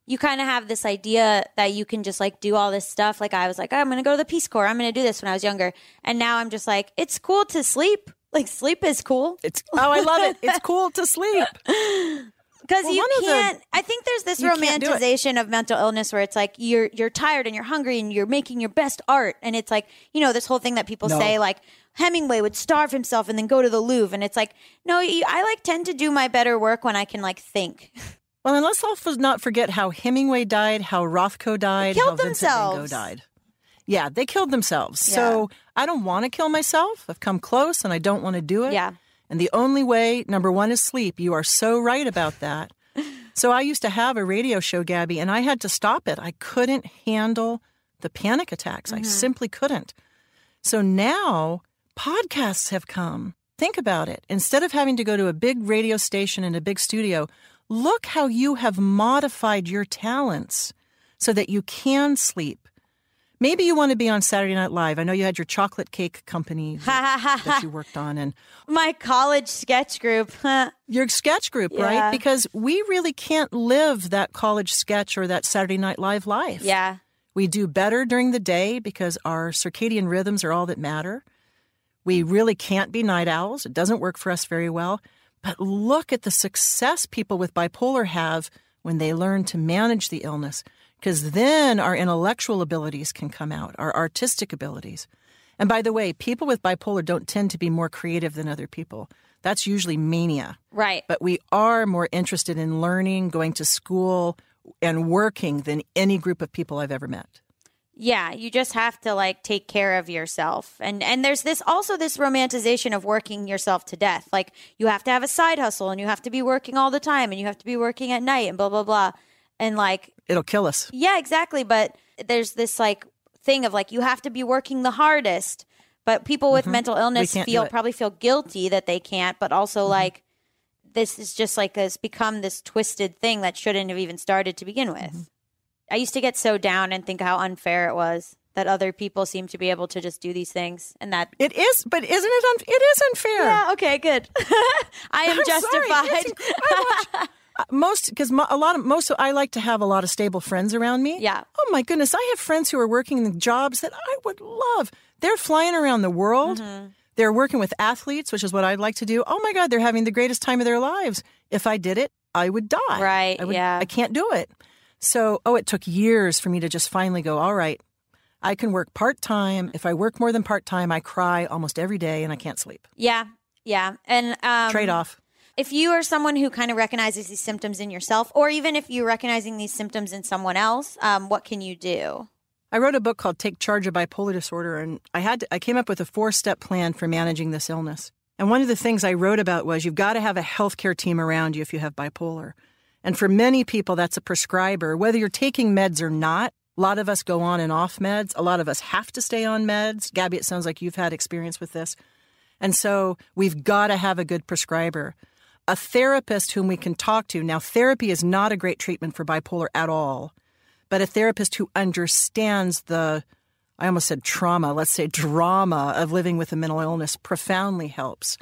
you kind of have this idea that you can just like do all this stuff. Like I was like, I'm going to go to the Peace Corps. I'm going to do this when I was younger, and now I'm just like, it's cool to sleep. Like sleep is cool It's oh, I love it. It's cool to sleep. <laughs> because Well, you of the- can't. I think there's this You can't do it. romanticization of mental illness where it's like you're you're tired and you're hungry and you're making your best art, and it's like you know this whole thing that people No. say like Hemingway would starve himself and then go to the Louvre, and it's like no, you, I like tend to do my better work when I can like think. Well, and let's also not forget how Hemingway died, how Rothko died, killed how Vincent Van Gogh themselves. died. Yeah, they killed themselves. So I don't want to kill myself. I've come close, and I don't want to do it. Yeah. And the only way, number one, is sleep. You are so right about that. <laughs> so I used to have a radio show, Gaby, and I had to stop it. I couldn't handle the panic attacks. I mm-hmm. simply couldn't. So now podcasts have come. Think about it. Instead of having to go to a big radio station and a big studio, look how you have modified your talents so that you can sleep. Maybe you want to be on Saturday Night Live. I know you had your chocolate cake company that, <laughs> that you worked on and My college sketch group. your sketch group, Yeah. right? Because we really can't live that college sketch or that Saturday Night Live life. yeah. We do better during the day because our circadian rhythms are all that matter. We really can't be night owls. It doesn't work for us very well. But look at the success people with bipolar have when they learn to manage the illness, because then our intellectual abilities can come out, our artistic abilities. And by the way, people with bipolar don't tend to be more creative than other people. That's usually mania Right. but we are more interested in learning, going to school, and working than any group of people I've ever met. Yeah, you just have to like take care of yourself. And and there's this also this romanticization of working yourself to death. Like you have to have a side hustle and you have to be working all the time and you have to be working at night and blah blah blah. And like It'll kill us. yeah, exactly, but there's this like thing of like you have to be working the hardest. But people with mental illness Mm-hmm. can't do feel. Mm-hmm. probably feel guilty that they can't, but also like this is just like has become this twisted thing that shouldn't have even started to begin with. Mm-hmm. I used to get so down and think how unfair it was that other people seem to be able to just do these things and that It is, but isn't it? Un- it is unfair. yeah, okay, good. <laughs> I am <laughs> I'm justified. It's inc- I watch- most because a lot of most I like to have a lot of stable friends around me. Yeah. Oh my goodness, I have friends who are working in jobs that I would love. They're flying around the world. Mm-hmm. They're working with athletes, which is what I'd like to do. Oh my God, they're having the greatest time of their lives. If I did it, I would die. Right, I would, yeah. I can't do it. So, oh, it took years for me to just finally go, all right, I can work part time. If I work more than part time, I cry almost every day and I can't sleep. yeah, yeah. And um, Trade off. If you are someone who kind of recognizes these symptoms in yourself, or even if you're recognizing these symptoms in someone else, um, what can you do? I wrote a book called Take Charge of Bipolar Disorder, and I had to, I came up with a four step plan for managing this illness. And one of the things I wrote about was you've got to have a healthcare team around you if you have bipolar. And for many people, that's a prescriber, whether you're taking meds or not. A lot of us go on and off meds. A lot of us have to stay on meds. Gaby, it sounds like you've had experience with this. And so we've got to have a good prescriber, a therapist whom we can talk to. Now, therapy is not a great treatment for bipolar at all, but a therapist who understands the, I almost said trauma, let's say drama of living with a mental illness profoundly helps.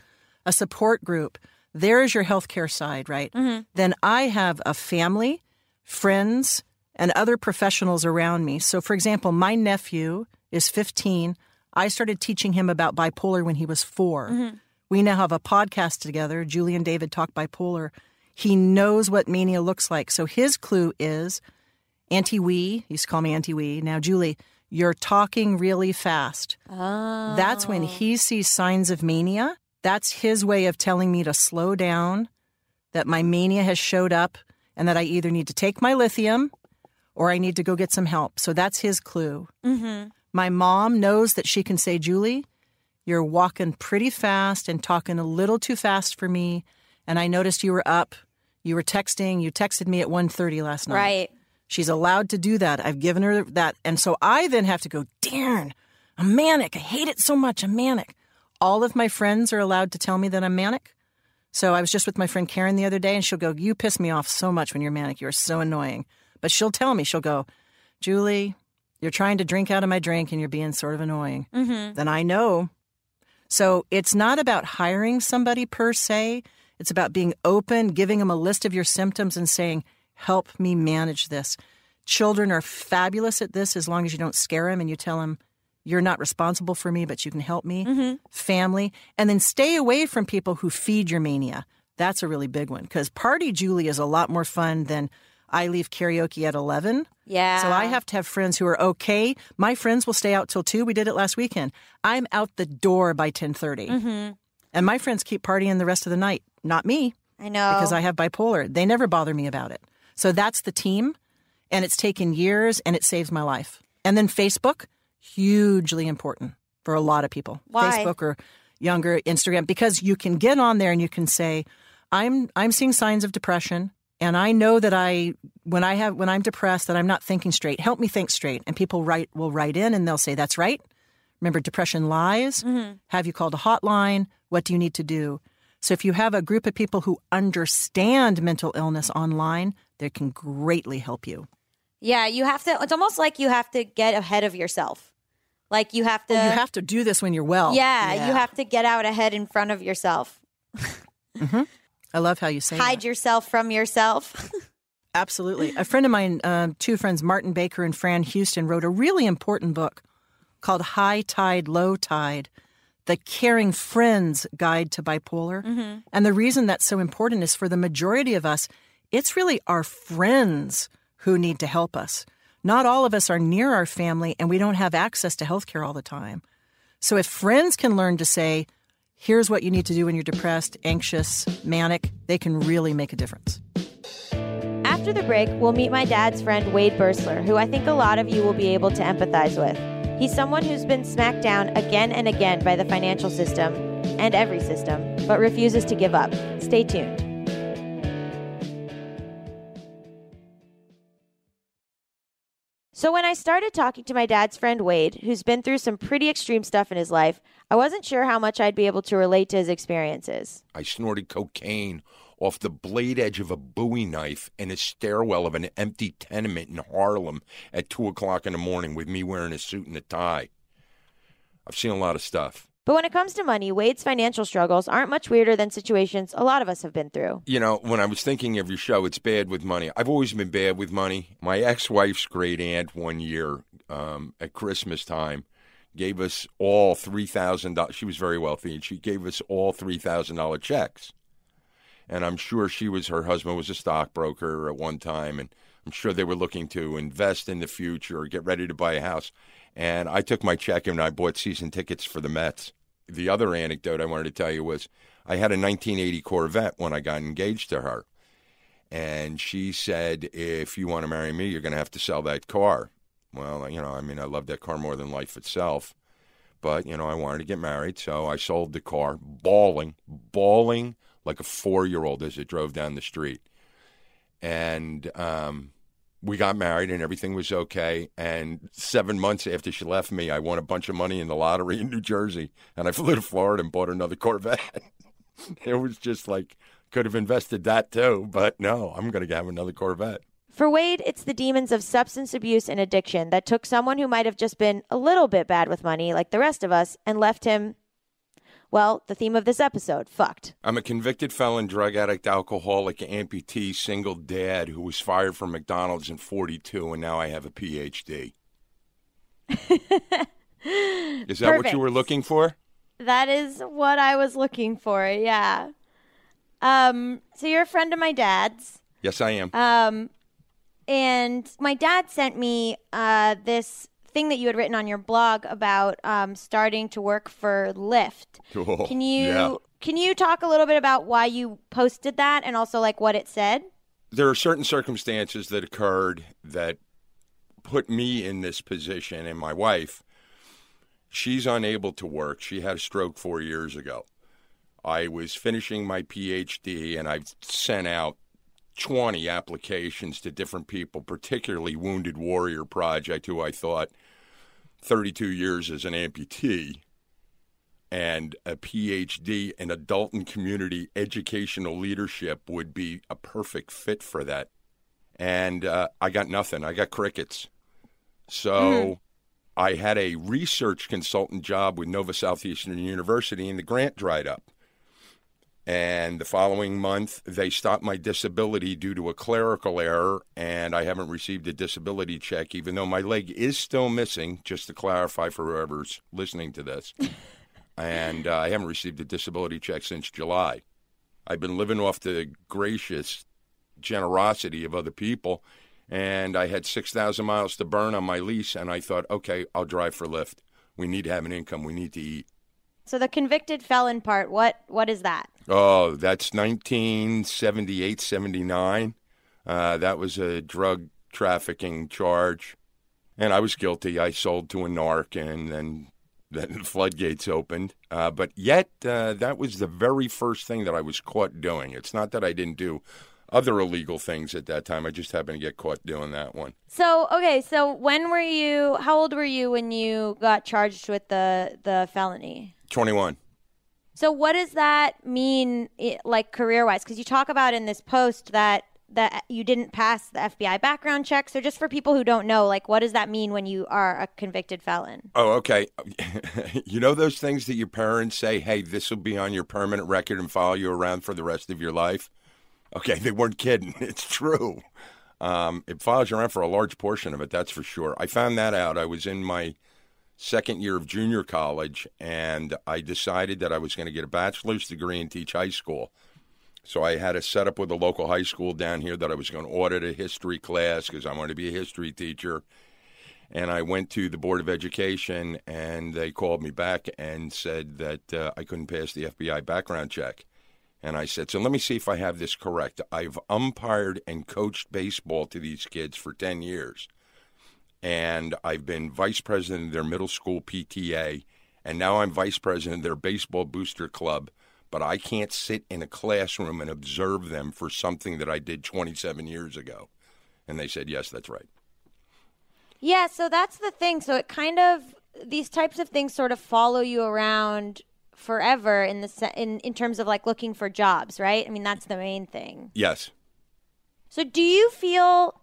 A support group, there's your healthcare side, right? Mm-hmm. Then I have a family, friends, and other professionals around me. So, for example, my nephew is 15. I started teaching him about bipolar when he was 4 mm-hmm. We now have a podcast together. Julie and David talk bipolar. He knows what mania looks like. So, his clue is Auntie Wee, he used to call me Auntie Wee. Now, Julie, you're talking really fast. That's when he sees signs of mania. That's his way of telling me to slow down, that my mania has showed up, and that I either need to take my lithium or I need to go get some help. So that's his clue. Mm-hmm. My mom knows that she can say, Julie, you're walking pretty fast and talking a little too fast for me. And I noticed you were up. You were texting. You texted me at 1.30 last night. Right. She's allowed to do that. I've given her that. And so I then have to go, darn, I'm manic. I hate it so much. I'm manic. All of my friends are allowed to tell me that I'm manic. So I was just with my friend Karen the other day, and she'll go, You piss me off so much when you're manic. You're so annoying. But she'll tell me, she'll go, Julie, you're trying to drink out of my drink and you're being sort of annoying. Mm-hmm. Then I know. So it's not about hiring somebody per se. It's about being open, giving them a list of your symptoms and saying, Help me manage this. Children are fabulous at this as long as you don't scare them and you tell them, You're not responsible for me, but you can help me. Mm-hmm. Family. And then stay away from people who feed your mania. That's a really big one because Party Julie is a lot more fun than I leave karaoke at 11. Yeah. So I have to have friends who are okay. My friends will stay out till 2. We did it last weekend. I'm out the door by 10:30. Mm-hmm. And my friends keep partying the rest of the night. Not me I know. because I have bipolar. They never bother me about it. So that's the team and it's taken years and it saves my life. And then Facebook, hugely important for a lot of people. Why? Facebook or younger Instagram because you can get on there and you can say I'm I'm seeing signs of depression and I know that I when I have when I'm depressed that I'm not thinking straight. Help me think straight. And people write will write in and they'll say that's right. Remember depression lies? Mm-hmm. Have you called a hotline? What do you need to do? So if you have a group of people who understand mental illness online, they can greatly help you. yeah, you have to. It's almost like you have to get ahead of yourself. Like you have to. you have to do this when you're well. yeah, you have to get out ahead in front of yourself. Mm-hmm. I love how you say that. Hide yourself from yourself. <laughs> Absolutely. A friend of mine, um, two friends, Martin Baker and Fran Houston, wrote a really important book called High Tide, Low Tide The Caring Friends Guide to Bipolar. And the reason that's so important is for the majority of us, it's really our friends who need to help us. Not all of us are near our family and we don't have access to healthcare all the time. So if friends can learn to say, here's what you need to do when you're depressed, anxious, manic, they can really make a difference. After the break, we'll meet my dad's friend Wade Berstler, who I think a lot of you will be able to empathize with. He's someone who's been smacked down again and again by the financial system and every system, but refuses to give up. Stay tuned. So, when I started talking to my dad's friend Wade, who's been through some pretty extreme stuff in his life, I wasn't sure how much I'd be able to relate to his experiences. I snorted cocaine off the blade edge of a Bowie knife in a stairwell of an empty tenement in Harlem at 2 o'clock in the morning with me wearing a suit and a tie. I've seen a lot of stuff. But when it comes to money, Wade's financial struggles aren't much weirder than situations a lot of us have been through. You know, when I was thinking of your show, it's bad with money. I've always been bad with money. My ex wife's great aunt one year um, at Christmas time gave us all $3,000. She was very wealthy, and she gave us all $3,000 checks. And I'm sure she was, her husband was a stockbroker at one time, and I'm sure they were looking to invest in the future or get ready to buy a house. And I took my check and I bought season tickets for the Mets. The other anecdote I wanted to tell you was I had a 1980 Corvette when I got engaged to her. And she said, if you want to marry me, you're going to have to sell that car. Well, you know, I mean, I love that car more than life itself. But, you know, I wanted to get married, so I sold the car, bawling, bawling like a four year old as it drove down the street. And um, we got married and everything was okay. And seven months after she left me, I won a bunch of money in the lottery in New Jersey. And I flew to Florida and bought another Corvette. <laughs> it was just like, could have invested that too. But no, I'm going to have another Corvette. For Wade, it's the demons of substance abuse and addiction that took someone who might have just been a little bit bad with money, like the rest of us, and left him, well, the theme of this episode, fucked. I'm a convicted felon, drug addict, alcoholic, amputee, single dad who was fired from McDonald's in 42, and now I have a PhD. <laughs> Is that what you were looking for? That is what I was looking for, yeah. Um, so you're a friend of my dad's. Yes, I am. Um, and my dad sent me uh, this thing that you had written on your blog about um, starting to work for Lyft. <laughs> Oh, Can you yeah. can you talk a little bit about why you posted that and also like what it said? there are certain circumstances that occurred that put me in this position and my wife she's unable to work she had a stroke four years ago i was finishing my phd and i've sent out 20 applications to different people particularly wounded warrior project who i thought 32 years as an amputee and a PhD in adult and community educational leadership would be a perfect fit for that. And uh, I got nothing. I got crickets. So I had a research consultant job with Nova Southeastern University, and the grant dried up. And the following month, they stopped my disability due to a clerical error, and I haven't received a disability check, even though my leg is still missing, just to clarify for whoever's listening to this. <laughs> and uh, I haven't received a disability check since July. I've been living off the gracious generosity of other people, and I had 6,000 miles to burn on my lease, and I thought, okay, I'll drive for Lyft. We need to have an income. We need to eat. So the convicted felon part, what what is that? Oh, that's 1978, 79. Uh, that was a drug trafficking charge. And I was guilty. I sold to a narc, and then, then the floodgates opened. Uh, but yet, uh, that was the very first thing that I was caught doing. It's not that I didn't do other illegal things at that time. I just happened to get caught doing that one. So okay, so when were you? How old were you when you got charged with the the felony? 21. So what does that mean, like career wise? Because you talk about in this post that that you didn't pass the FBI background check. So just for people who don't know, like what does that mean when you are a convicted felon? Oh, okay. <laughs> you know those things that your parents say, hey, this will be on your permanent record and follow you around for the rest of your life? Okay, they weren't kidding. <laughs> It's true. Um, it follows you around for a large portion of it, that's for sure. I found that out. I was in my second year of junior college, and I decided that I was going to get a bachelor's degree and teach high school. So I had a set up with a local high school down here that I was going to audit a history class because I wanted to be a history teacher. And I went to the Board of Education, and they called me back and said that uh, I couldn't pass the FBI background check. And I said, So let me see if I have this correct. I've umpired and coached baseball to these kids for 10 years. And I've been vice president of their middle school PTA. And now I'm vice president of their baseball booster club. But I can't sit in a classroom and observe them for something that I did 27 years ago. And they said, Yes, that's right. Yeah, so that's the thing. So it kind of these types of things sort of follow you around forever in the se- in in terms of like looking for jobs, right? I mean, that's the main thing. Yes. So do you feel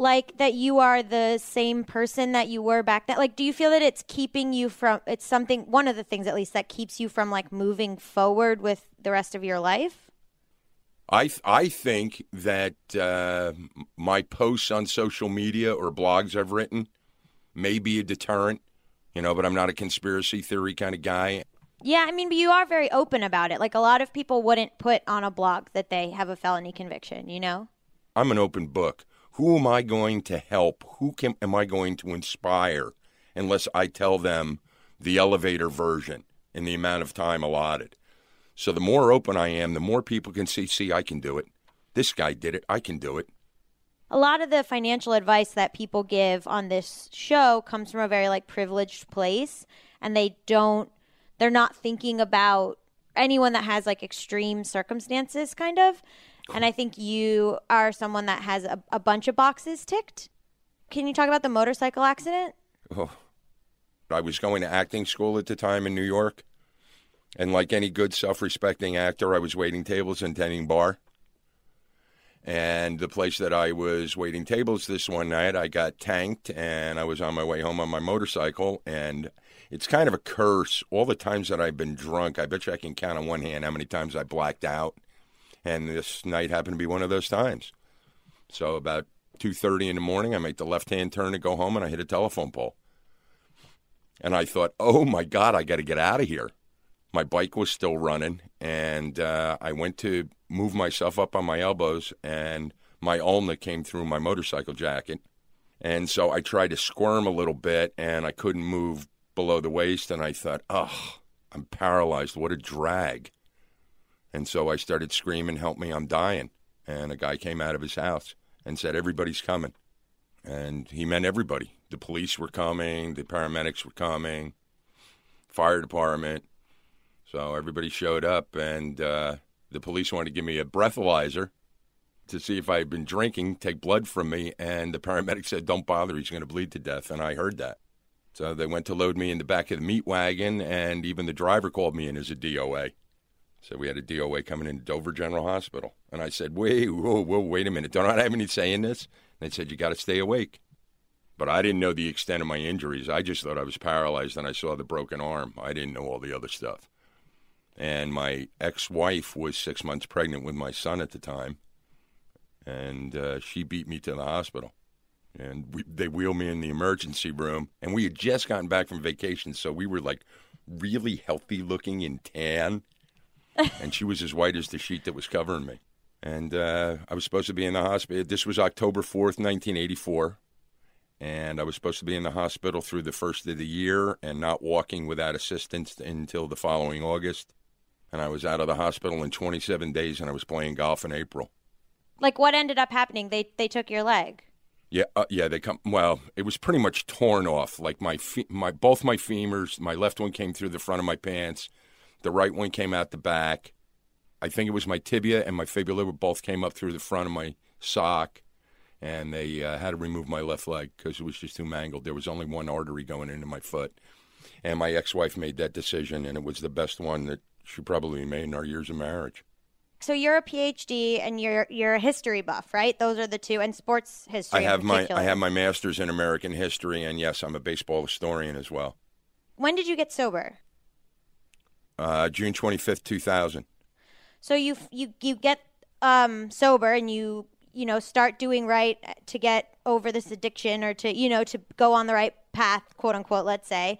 like that you are the same person that you were back then? Like do you feel that it's keeping you from it's something one of the things at least that keeps you from like moving forward with the rest of your life? I th- I think that uh, my posts on social media or blogs I've written may be a deterrent, you know, but I'm not a conspiracy theory kind of guy. Yeah, I mean, but you are very open about it. Like a lot of people wouldn't put on a blog that they have a felony conviction, you know? I'm an open book. Who am I going to help? Who can, am I going to inspire unless I tell them the elevator version in the amount of time allotted? So the more open I am, the more people can see, see, I can do it. This guy did it. I can do it. A lot of the financial advice that people give on this show comes from a very like privileged place and they don't they're not thinking about anyone that has like extreme circumstances kind of. And I think you are someone that has a, a bunch of boxes ticked. Can you talk about the motorcycle accident? Oh. I was going to acting school at the time in New York. And like any good self respecting actor, I was waiting tables and tending bar. And the place that I was waiting tables this one night, I got tanked and I was on my way home on my motorcycle. And it's kind of a curse. All the times that I've been drunk, I bet you I can count on one hand how many times I blacked out. And this night happened to be one of those times. So about 2:30 in the morning, I make the left-hand turn to go home and I hit a telephone pole. And I thought, "Oh my god, I got to get out of here." My bike was still running, and uh, I went to move myself up on my elbows, and my ulna came through my motorcycle jacket. And so I tried to squirm a little bit, and I couldn't move below the waist. And I thought, oh, I'm paralyzed. What a drag. And so I started screaming, Help me, I'm dying. And a guy came out of his house and said, Everybody's coming. And he meant everybody. The police were coming, the paramedics were coming, fire department. So everybody showed up, and uh, the police wanted to give me a breathalyzer to see if I had been drinking, take blood from me. And the paramedic said, Don't bother, he's going to bleed to death. And I heard that. So they went to load me in the back of the meat wagon, and even the driver called me in as a DOA. So we had a DOA coming into Dover General Hospital. And I said, wait, whoa, whoa, wait a minute. Don't I have any say in this? And they said, you got to stay awake. But I didn't know the extent of my injuries. I just thought I was paralyzed and I saw the broken arm. I didn't know all the other stuff. And my ex wife was six months pregnant with my son at the time. And uh, she beat me to the hospital. And we, they wheeled me in the emergency room. And we had just gotten back from vacation. So we were like really healthy looking and tan <laughs> and she was as white as the sheet that was covering me. And uh, I was supposed to be in the hospital. This was October 4th, 1984. And I was supposed to be in the hospital through the first of the year and not walking without assistance until the following August. And I was out of the hospital in 27 days and I was playing golf in April. Like what ended up happening? They they took your leg. Yeah, uh, yeah, they come. Well, it was pretty much torn off. Like my fe- my both my femurs, my left one came through the front of my pants, the right one came out the back. I think it was my tibia and my fibula both came up through the front of my sock, and they uh, had to remove my left leg because it was just too mangled. There was only one artery going into my foot, and my ex-wife made that decision, and it was the best one that she probably made in our years of marriage. So you're a PhD and you're you're a history buff, right? Those are the two, and sports history. I have my. I have my master's in American history, and yes, I'm a baseball historian as well. When did you get sober? Uh, June 25th, 2000. So you you you get um, sober and you you know start doing right to get over this addiction or to you know to go on the right path, quote unquote, let's say,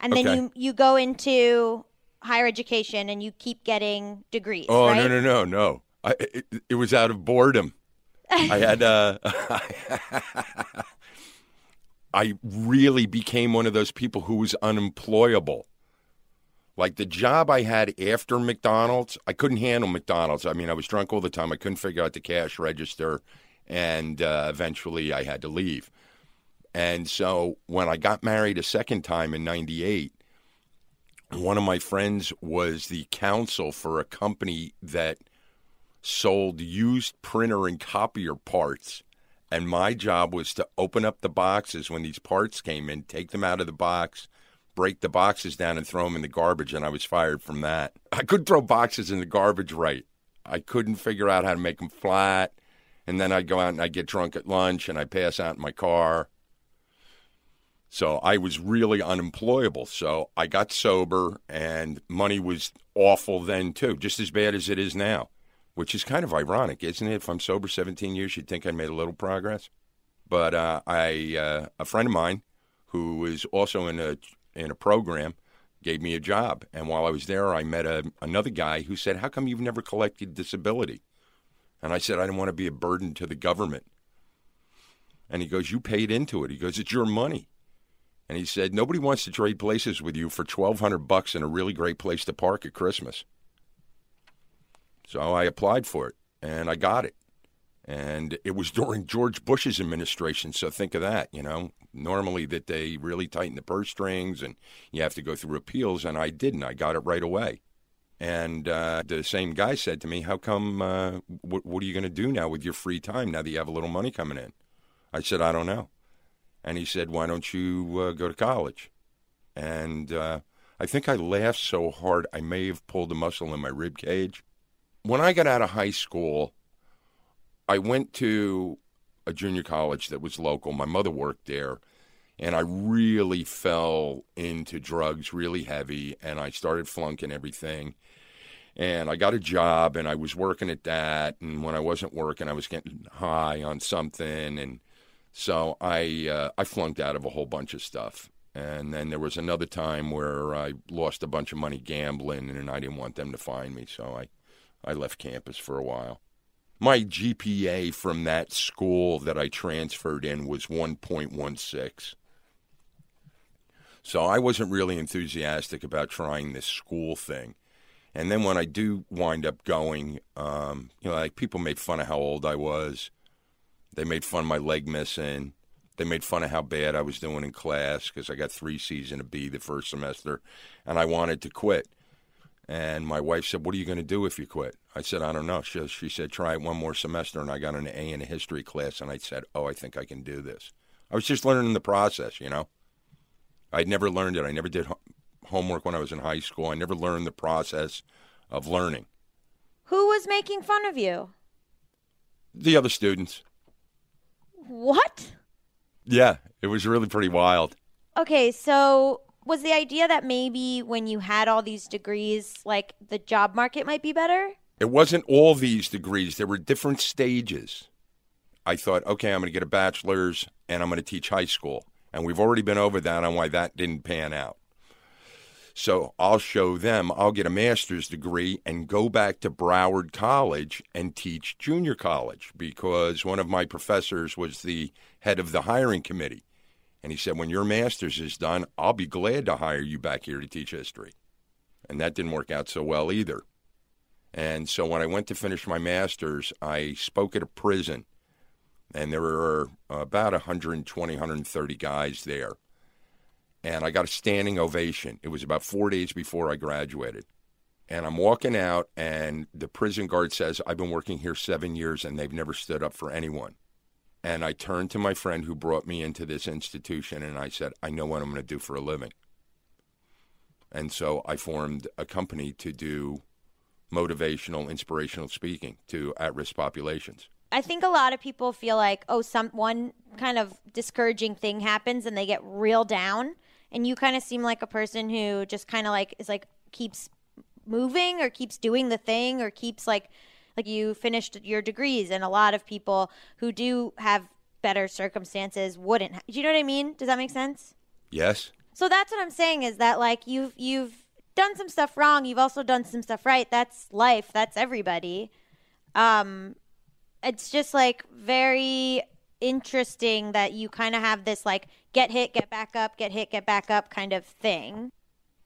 and then Okay. you you go into higher education and you keep getting degrees. Oh right? no no no no! I, it, it was out of boredom. <laughs> I had uh, <laughs> I really became one of those people who was unemployable. Like the job I had after McDonald's, I couldn't handle McDonald's. I mean, I was drunk all the time. I couldn't figure out the cash register, and uh, eventually I had to leave. And so when I got married a second time in 98, one of my friends was the counsel for a company that sold used printer and copier parts. And my job was to open up the boxes when these parts came in, take them out of the box, break the boxes down, and throw them in the garbage. And I was fired from that. <laughs> I couldn't throw boxes in the garbage right. I couldn't figure out how to make them flat. And then I'd go out and I'd get drunk at lunch and I'd pass out in my car. So I was really unemployable. So I got sober, and money was awful then too, just as bad as it is now, which is kind of ironic, isn't it? If I'm sober 17 years, you'd think I made a little progress. But uh, I, uh, a friend of mine, who is also in a in a program, gave me a job, and while I was there, I met a, another guy who said, "How come you've never collected disability?" And I said, "I didn't want to be a burden to the government." And he goes, "You paid into it." He goes, "It's your money." And he said, Nobody wants to trade places with you for twelve hundred bucks and a really great place to park at Christmas. So I applied for it and I got it. And it was during George Bush's administration, so think of that, you know. Normally that they really tighten the purse strings and you have to go through appeals, and I didn't. I got it right away. And uh, the same guy said to me, "How come? Uh, what, what are you going to do now with your free time now that you have a little money coming in?" I said, "I don't know." And he said, Why don't you uh, go to college? And uh, I think I laughed so hard I may have pulled a muscle in my rib cage. When I got out of high school, I went to a junior college that was local. My mother worked there. And I really fell into drugs really heavy. And I started flunking everything. And I got a job and I was working at that. And when I wasn't working, I was getting high on something. And so I uh, I flunked out of a whole bunch of stuff. And then there was another time where I lost a bunch of money gambling, and I didn't want them to find me, so I, I left campus for a while. My GPA from that school that I transferred in was 1.16. So I wasn't really enthusiastic about trying this school thing. And then when I do wind up going, um, you know, like people made fun of how old I was. They made fun of my leg missing. They made fun of how bad I was doing in class because I got three C's and a B the first semester, and I wanted to quit. And my wife said, "What are you going to do if you quit?" I said, "I don't know." She, she said, "Try it one more semester." And I got an A in a history class, and I said, "Oh, I think I can do this." I was just learning the process, you know. I'd never learned it. I never did homework when I was in high school. I never learned the process of learning. Who was making fun of you? The other students. What? Yeah, it was really pretty wild. Okay, so was the idea that maybe when you had all these degrees, like the job market might be better? It wasn't all these degrees, there were different stages. I thought, okay, I'm going to get a bachelor's and I'm going to teach high school. And we've already been over that on why that didn't pan out. So I'll show them, I'll get a master's degree and go back to Broward College and teach junior college because one of my professors was the head of the hiring committee. And he said, when your master's is done, I'll be glad to hire you back here to teach history. And that didn't work out so well either. And so when I went to finish my master's, I spoke at a prison. And there were about 120, 130 guys there and I got a standing ovation. It was about four days before I graduated. And I'm walking out, and the prison guard says, I've been working here seven years, and they've never stood up for anyone. And I turned to my friend who brought me into this institution, and I said, I know what I'm going to do for a living. And so I formed a company to do motivational, inspirational speaking to at risk populations. I think a lot of people feel like, oh, some one kind of discouraging thing happens and they get real down and you kind of seem like a person who just kind of like is like keeps moving or keeps doing the thing or keeps like like you finished your degrees and a lot of people who do have better circumstances wouldn't do you know what i mean does that make sense yes so that's what i'm saying is that like you've you've done some stuff wrong you've also done some stuff right that's life that's everybody um it's just like very interesting that you kind of have this like get hit, get back up, get hit, get back up kind of thing.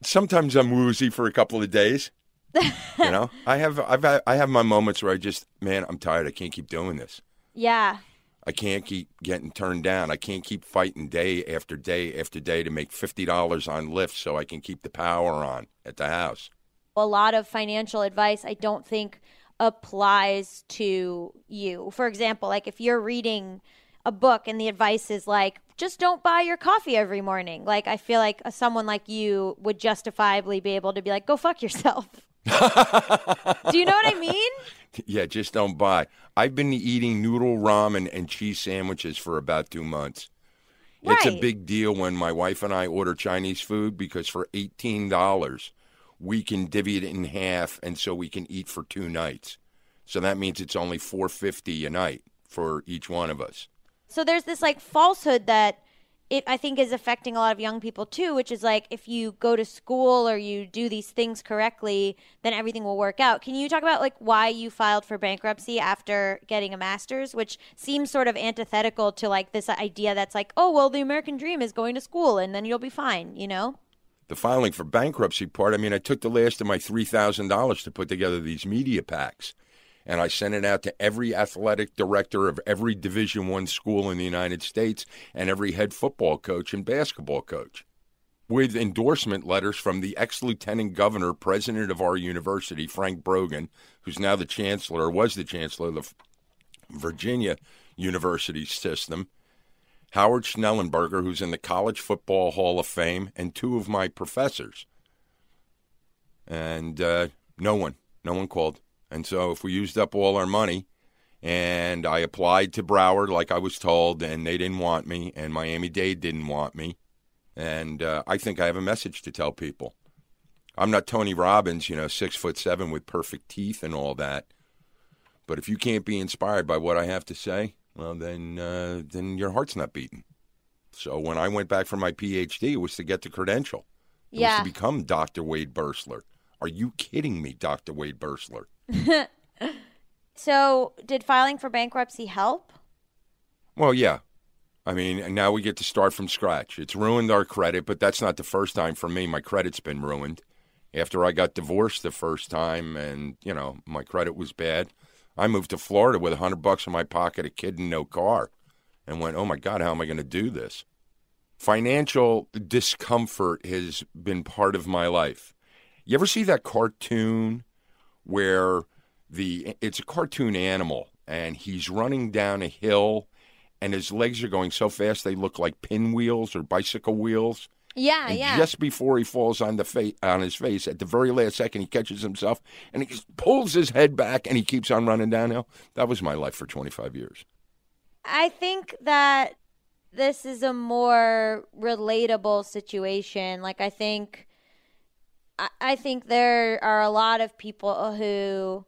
sometimes I'm woozy for a couple of days. You know, <laughs> I have I've I have my moments where I just man, I'm tired. I can't keep doing this. Yeah. I can't keep getting turned down. I can't keep fighting day after day after day to make fifty dollars on Lyft so I can keep the power on at the house. a lot of financial advice I don't think applies to you. For example, like if you're reading a book and the advice is like just don't buy your coffee every morning. Like I feel like someone like you would justifiably be able to be like go fuck yourself. <laughs> Do you know what I mean? Yeah, just don't buy. I've been eating noodle ramen and cheese sandwiches for about two months. Right. It's a big deal when my wife and I order Chinese food because for eighteen dollars we can divvy it in half and so we can eat for two nights. So that means it's only four fifty a night for each one of us. So there's this like falsehood that it I think is affecting a lot of young people too, which is like if you go to school or you do these things correctly, then everything will work out. Can you talk about like why you filed for bankruptcy after getting a master's, which seems sort of antithetical to like this idea that's like, oh well, the American dream is going to school and then you'll be fine, you know? the filing for bankruptcy part, I mean, I took the last of my $3,000 to put together these media packs. And I sent it out to every athletic director of every Division One school in the United States and every head football coach and basketball coach, with endorsement letters from the ex-lieutenant governor, president of our university, Frank Brogan, who's now the chancellor, or was the chancellor of the Virginia University system, Howard Schnellenberger, who's in the College Football Hall of Fame, and two of my professors. And uh, no one, no one called. And so if we used up all our money, and I applied to Broward like I was told, and they didn't want me, and Miami Dade didn't want me, and uh, I think I have a message to tell people. I'm not Tony Robbins, you know, six foot seven with perfect teeth and all that. But if you can't be inspired by what I have to say, well, then uh, then your heart's not beating. So when I went back for my PhD, it was to get the credential. It Yeah. was to become Dr. Wade Berstler. Are you kidding me, Dr. Wade Berstler? <laughs> So did filing for bankruptcy help? Well, yeah. I mean, now we get to start from scratch. It's ruined our credit, but that's not the first time for me. My credit's been ruined. After I got divorced the first time and, you know, my credit was bad, I moved to Florida with a 100 bucks in my pocket, a kid and no car, and went, "Oh my god, how am I going to do this?" Financial discomfort has been part of my life. You ever see that cartoon where the it's a cartoon animal and he's running down a hill and his legs are going so fast they look like pinwheels or bicycle wheels. Yeah, And yeah. just before he falls on the fa- on his face, at the very last second, he catches himself and he just pulls his head back and he keeps on running downhill. That was my life for 25 years. I think that this is a more relatable situation. Like I think I, I think there are a lot of people who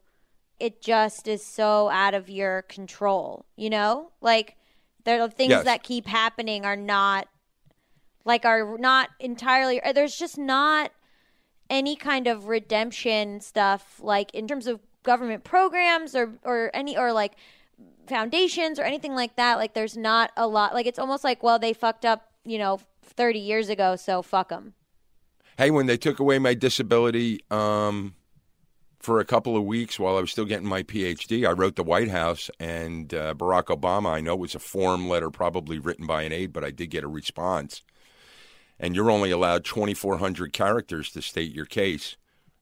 it just is so out of your control, you know? Like there are things Yes. that keep happening are not like are not entirely there's just not any kind of redemption stuff like in terms of government programs or or any or like foundations or anything like that like there's not a lot like it's almost like well they fucked up you know 30 years ago so fuck them Hey, when they took away my disability um, for a couple of weeks while I was still getting my PhD, I wrote the White House and uh, Barack Obama. I know it was a form letter, probably written by an aide, but I did get a response. And you're only allowed 2,400 characters to state your case.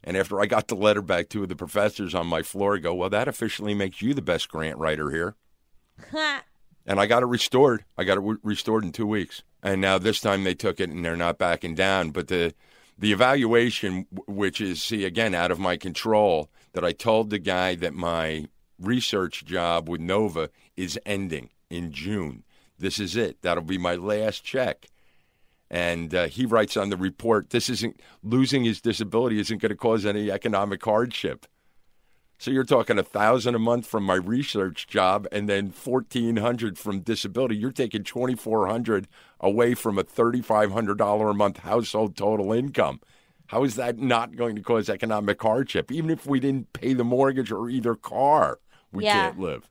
And after I got the letter back, two of the professors on my floor go, Well, that officially makes you the best grant writer here. <laughs> and I got it restored. I got it re- restored in two weeks, and now this time they took it and they're not backing down. But the the evaluation, which is see again out of my control, that I told the guy that my research job with Nova is ending in June. This is it. That'll be my last check. And uh, he writes on the report, this isn't losing his disability isn't going to cause any economic hardship. So you're talking a thousand a month from my research job, and then fourteen hundred from disability. You're taking twenty four hundred away from a thirty five hundred dollar a month household total income. How is that not going to cause economic hardship? Even if we didn't pay the mortgage or either car, we Yeah. can't live.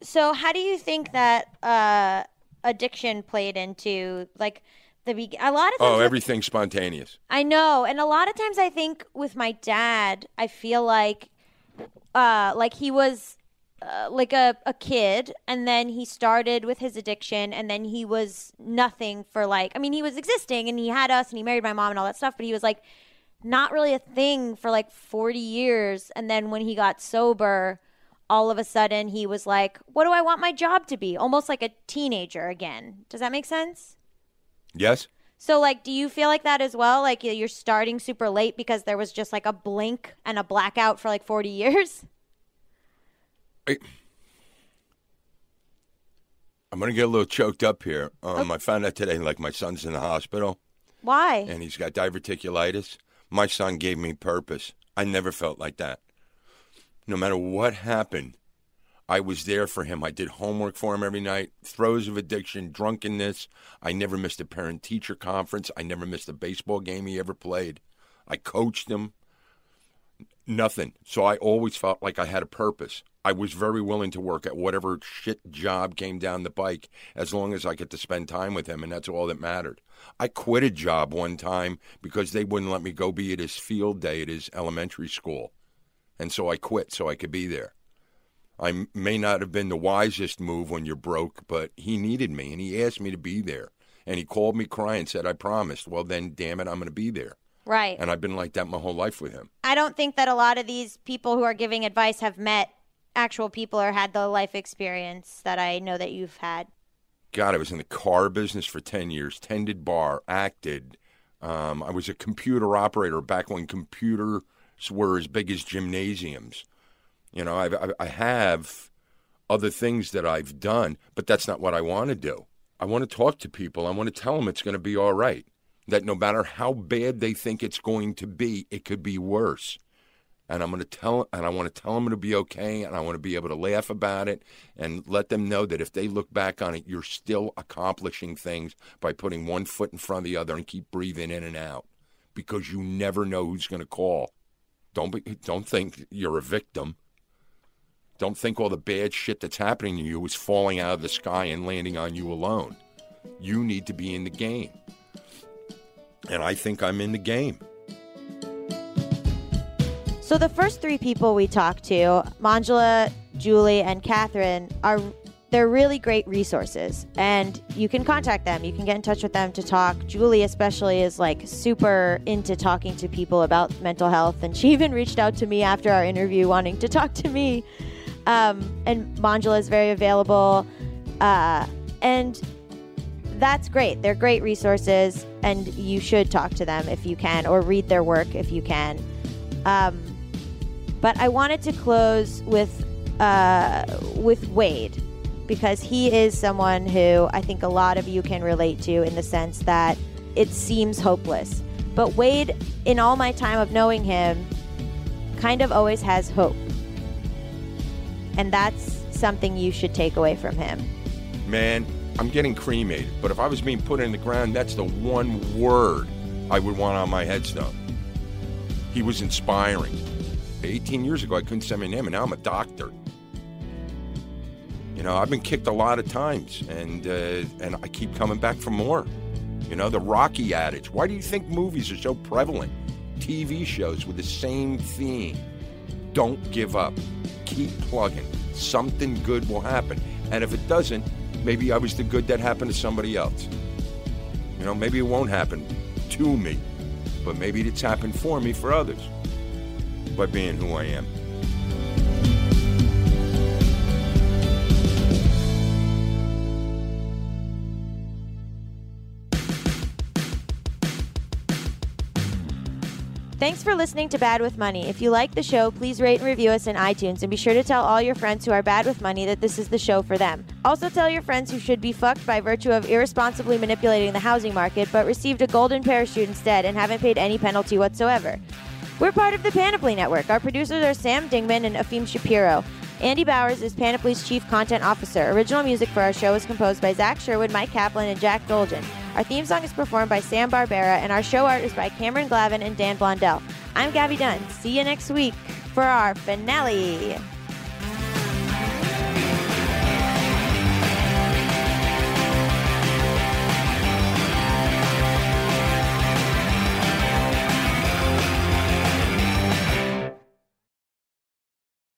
so how do you think that uh addiction played into like the be- a lot of Oh, everything's spontaneous. I know, and a lot of times I think with my dad, I feel like, uh, like he was. Uh, like a, a kid and then he started with his addiction and then he was nothing for like i mean he was existing and he had us and he married my mom and all that stuff but he was like not really a thing for like 40 years and then when he got sober all of a sudden he was like what do i want my job to be almost like a teenager again does that make sense Yes? so, like, do you feel like that as well? Like, you're starting super late because there was just like a blink and a blackout for like 40 years? <laughs> I'm going to get a little choked up here. Um, I found out today, like, my son's in the hospital Why? and he's got diverticulitis. My son gave me purpose. I never felt like that. No matter what happened, I was there for him. I did homework for him every night, throes of addiction, drunkenness. I never missed a parent teacher conference. I never missed a baseball game he ever played. I coached him. Nothing. So I always felt like I had a purpose. I was very willing to work at whatever shit job came down the pike as long as I get to spend time with him, and that's all that mattered. I quit a job one time because they wouldn't let me go be at his field day at his elementary school. And so I quit so I could be there. I may not have been the wisest move when you're broke, but he needed me and he asked me to be there. And he called me crying and said, I promised. Well, then, damn it, I'm going to be there. Right. And I've been like that my whole life with him. I don't think that a lot of these people who are giving advice have met actual people or had the life experience that I know that you've had. God, I was in the car business for 10 years, tended bar, acted. Um, I was a computer operator back when computers were as big as gymnasiums. You know, I've, I- I have other things that I've done, but that's not what I want to do. I want to talk to people. I want to tell them it's going to be all right. That no matter how bad they think it's going to be, it could be worse. And I'm going to tell, and I want to tell them it'll be okay, and I want to be able to laugh about it and let them know that if they look back on it, you're still accomplishing things by putting one foot in front of the other and keep breathing in and out, because you never know who's going to call. Don't be, don't think you're a victim. Don't think all the bad shit that's happening to you is falling out of the sky and landing on you alone. You need to be in the game. And I think I'm in the game. So the first three people we talked to, Manjula, Julie, and Kathryn, are they're really great resources, and you can contact them. You can get in touch with them to talk. Julie, especially, is like super into talking to people about mental health, and she <laughs> even reached out to me after our interview, wanting to talk to me. Um, and Manjula is very available, uh, and that's great. They're great resources, and you should talk to them if you can, or read their work if you can. Um, but I wanted to close with uh, with Wade because he is someone who I think a lot of you can relate to in the sense that it seems hopeless. But Wade, in all my time of knowing him, kind of always has hope. And that's something you should take away from him. Man, I'm getting cremated, but if I was being put in the ground, that's the one word I would want on my headstone. He was inspiring. 18 years ago, I couldn't say my name, and now I'm a doctor. You know, I've been kicked a lot of times, and uh, and I keep coming back for more. You know, the Rocky adage. Why do you think movies are so prevalent? TV shows with the same theme. Don't give up. Keep plugging. Something good will happen. And if it doesn't, maybe I was the good that happened to somebody else. You know, maybe it won't happen to me, but maybe it's happened for me for others by being who I am. Thanks for listening to Bad with Money. If you like the show, please rate and review us in iTunes and be sure to tell all your friends who are bad with money that this is the show for them. Also, tell your friends who should be fucked by virtue of irresponsibly manipulating the housing market but received a golden parachute instead and haven't paid any penalty whatsoever. We're part of the Panoply Network. Our producers are Sam Dingman and Afim Shapiro. Andy Bowers is Panoply's Chief Content Officer. Original music for our show is composed by Zach Sherwood, Mike Kaplan, and Jack Dolgen. Our theme song is performed by Sam Barbera, and our show art is by Cameron Glavin and Dan Blondell. I'm Gaby Dunn. See you next week for our finale.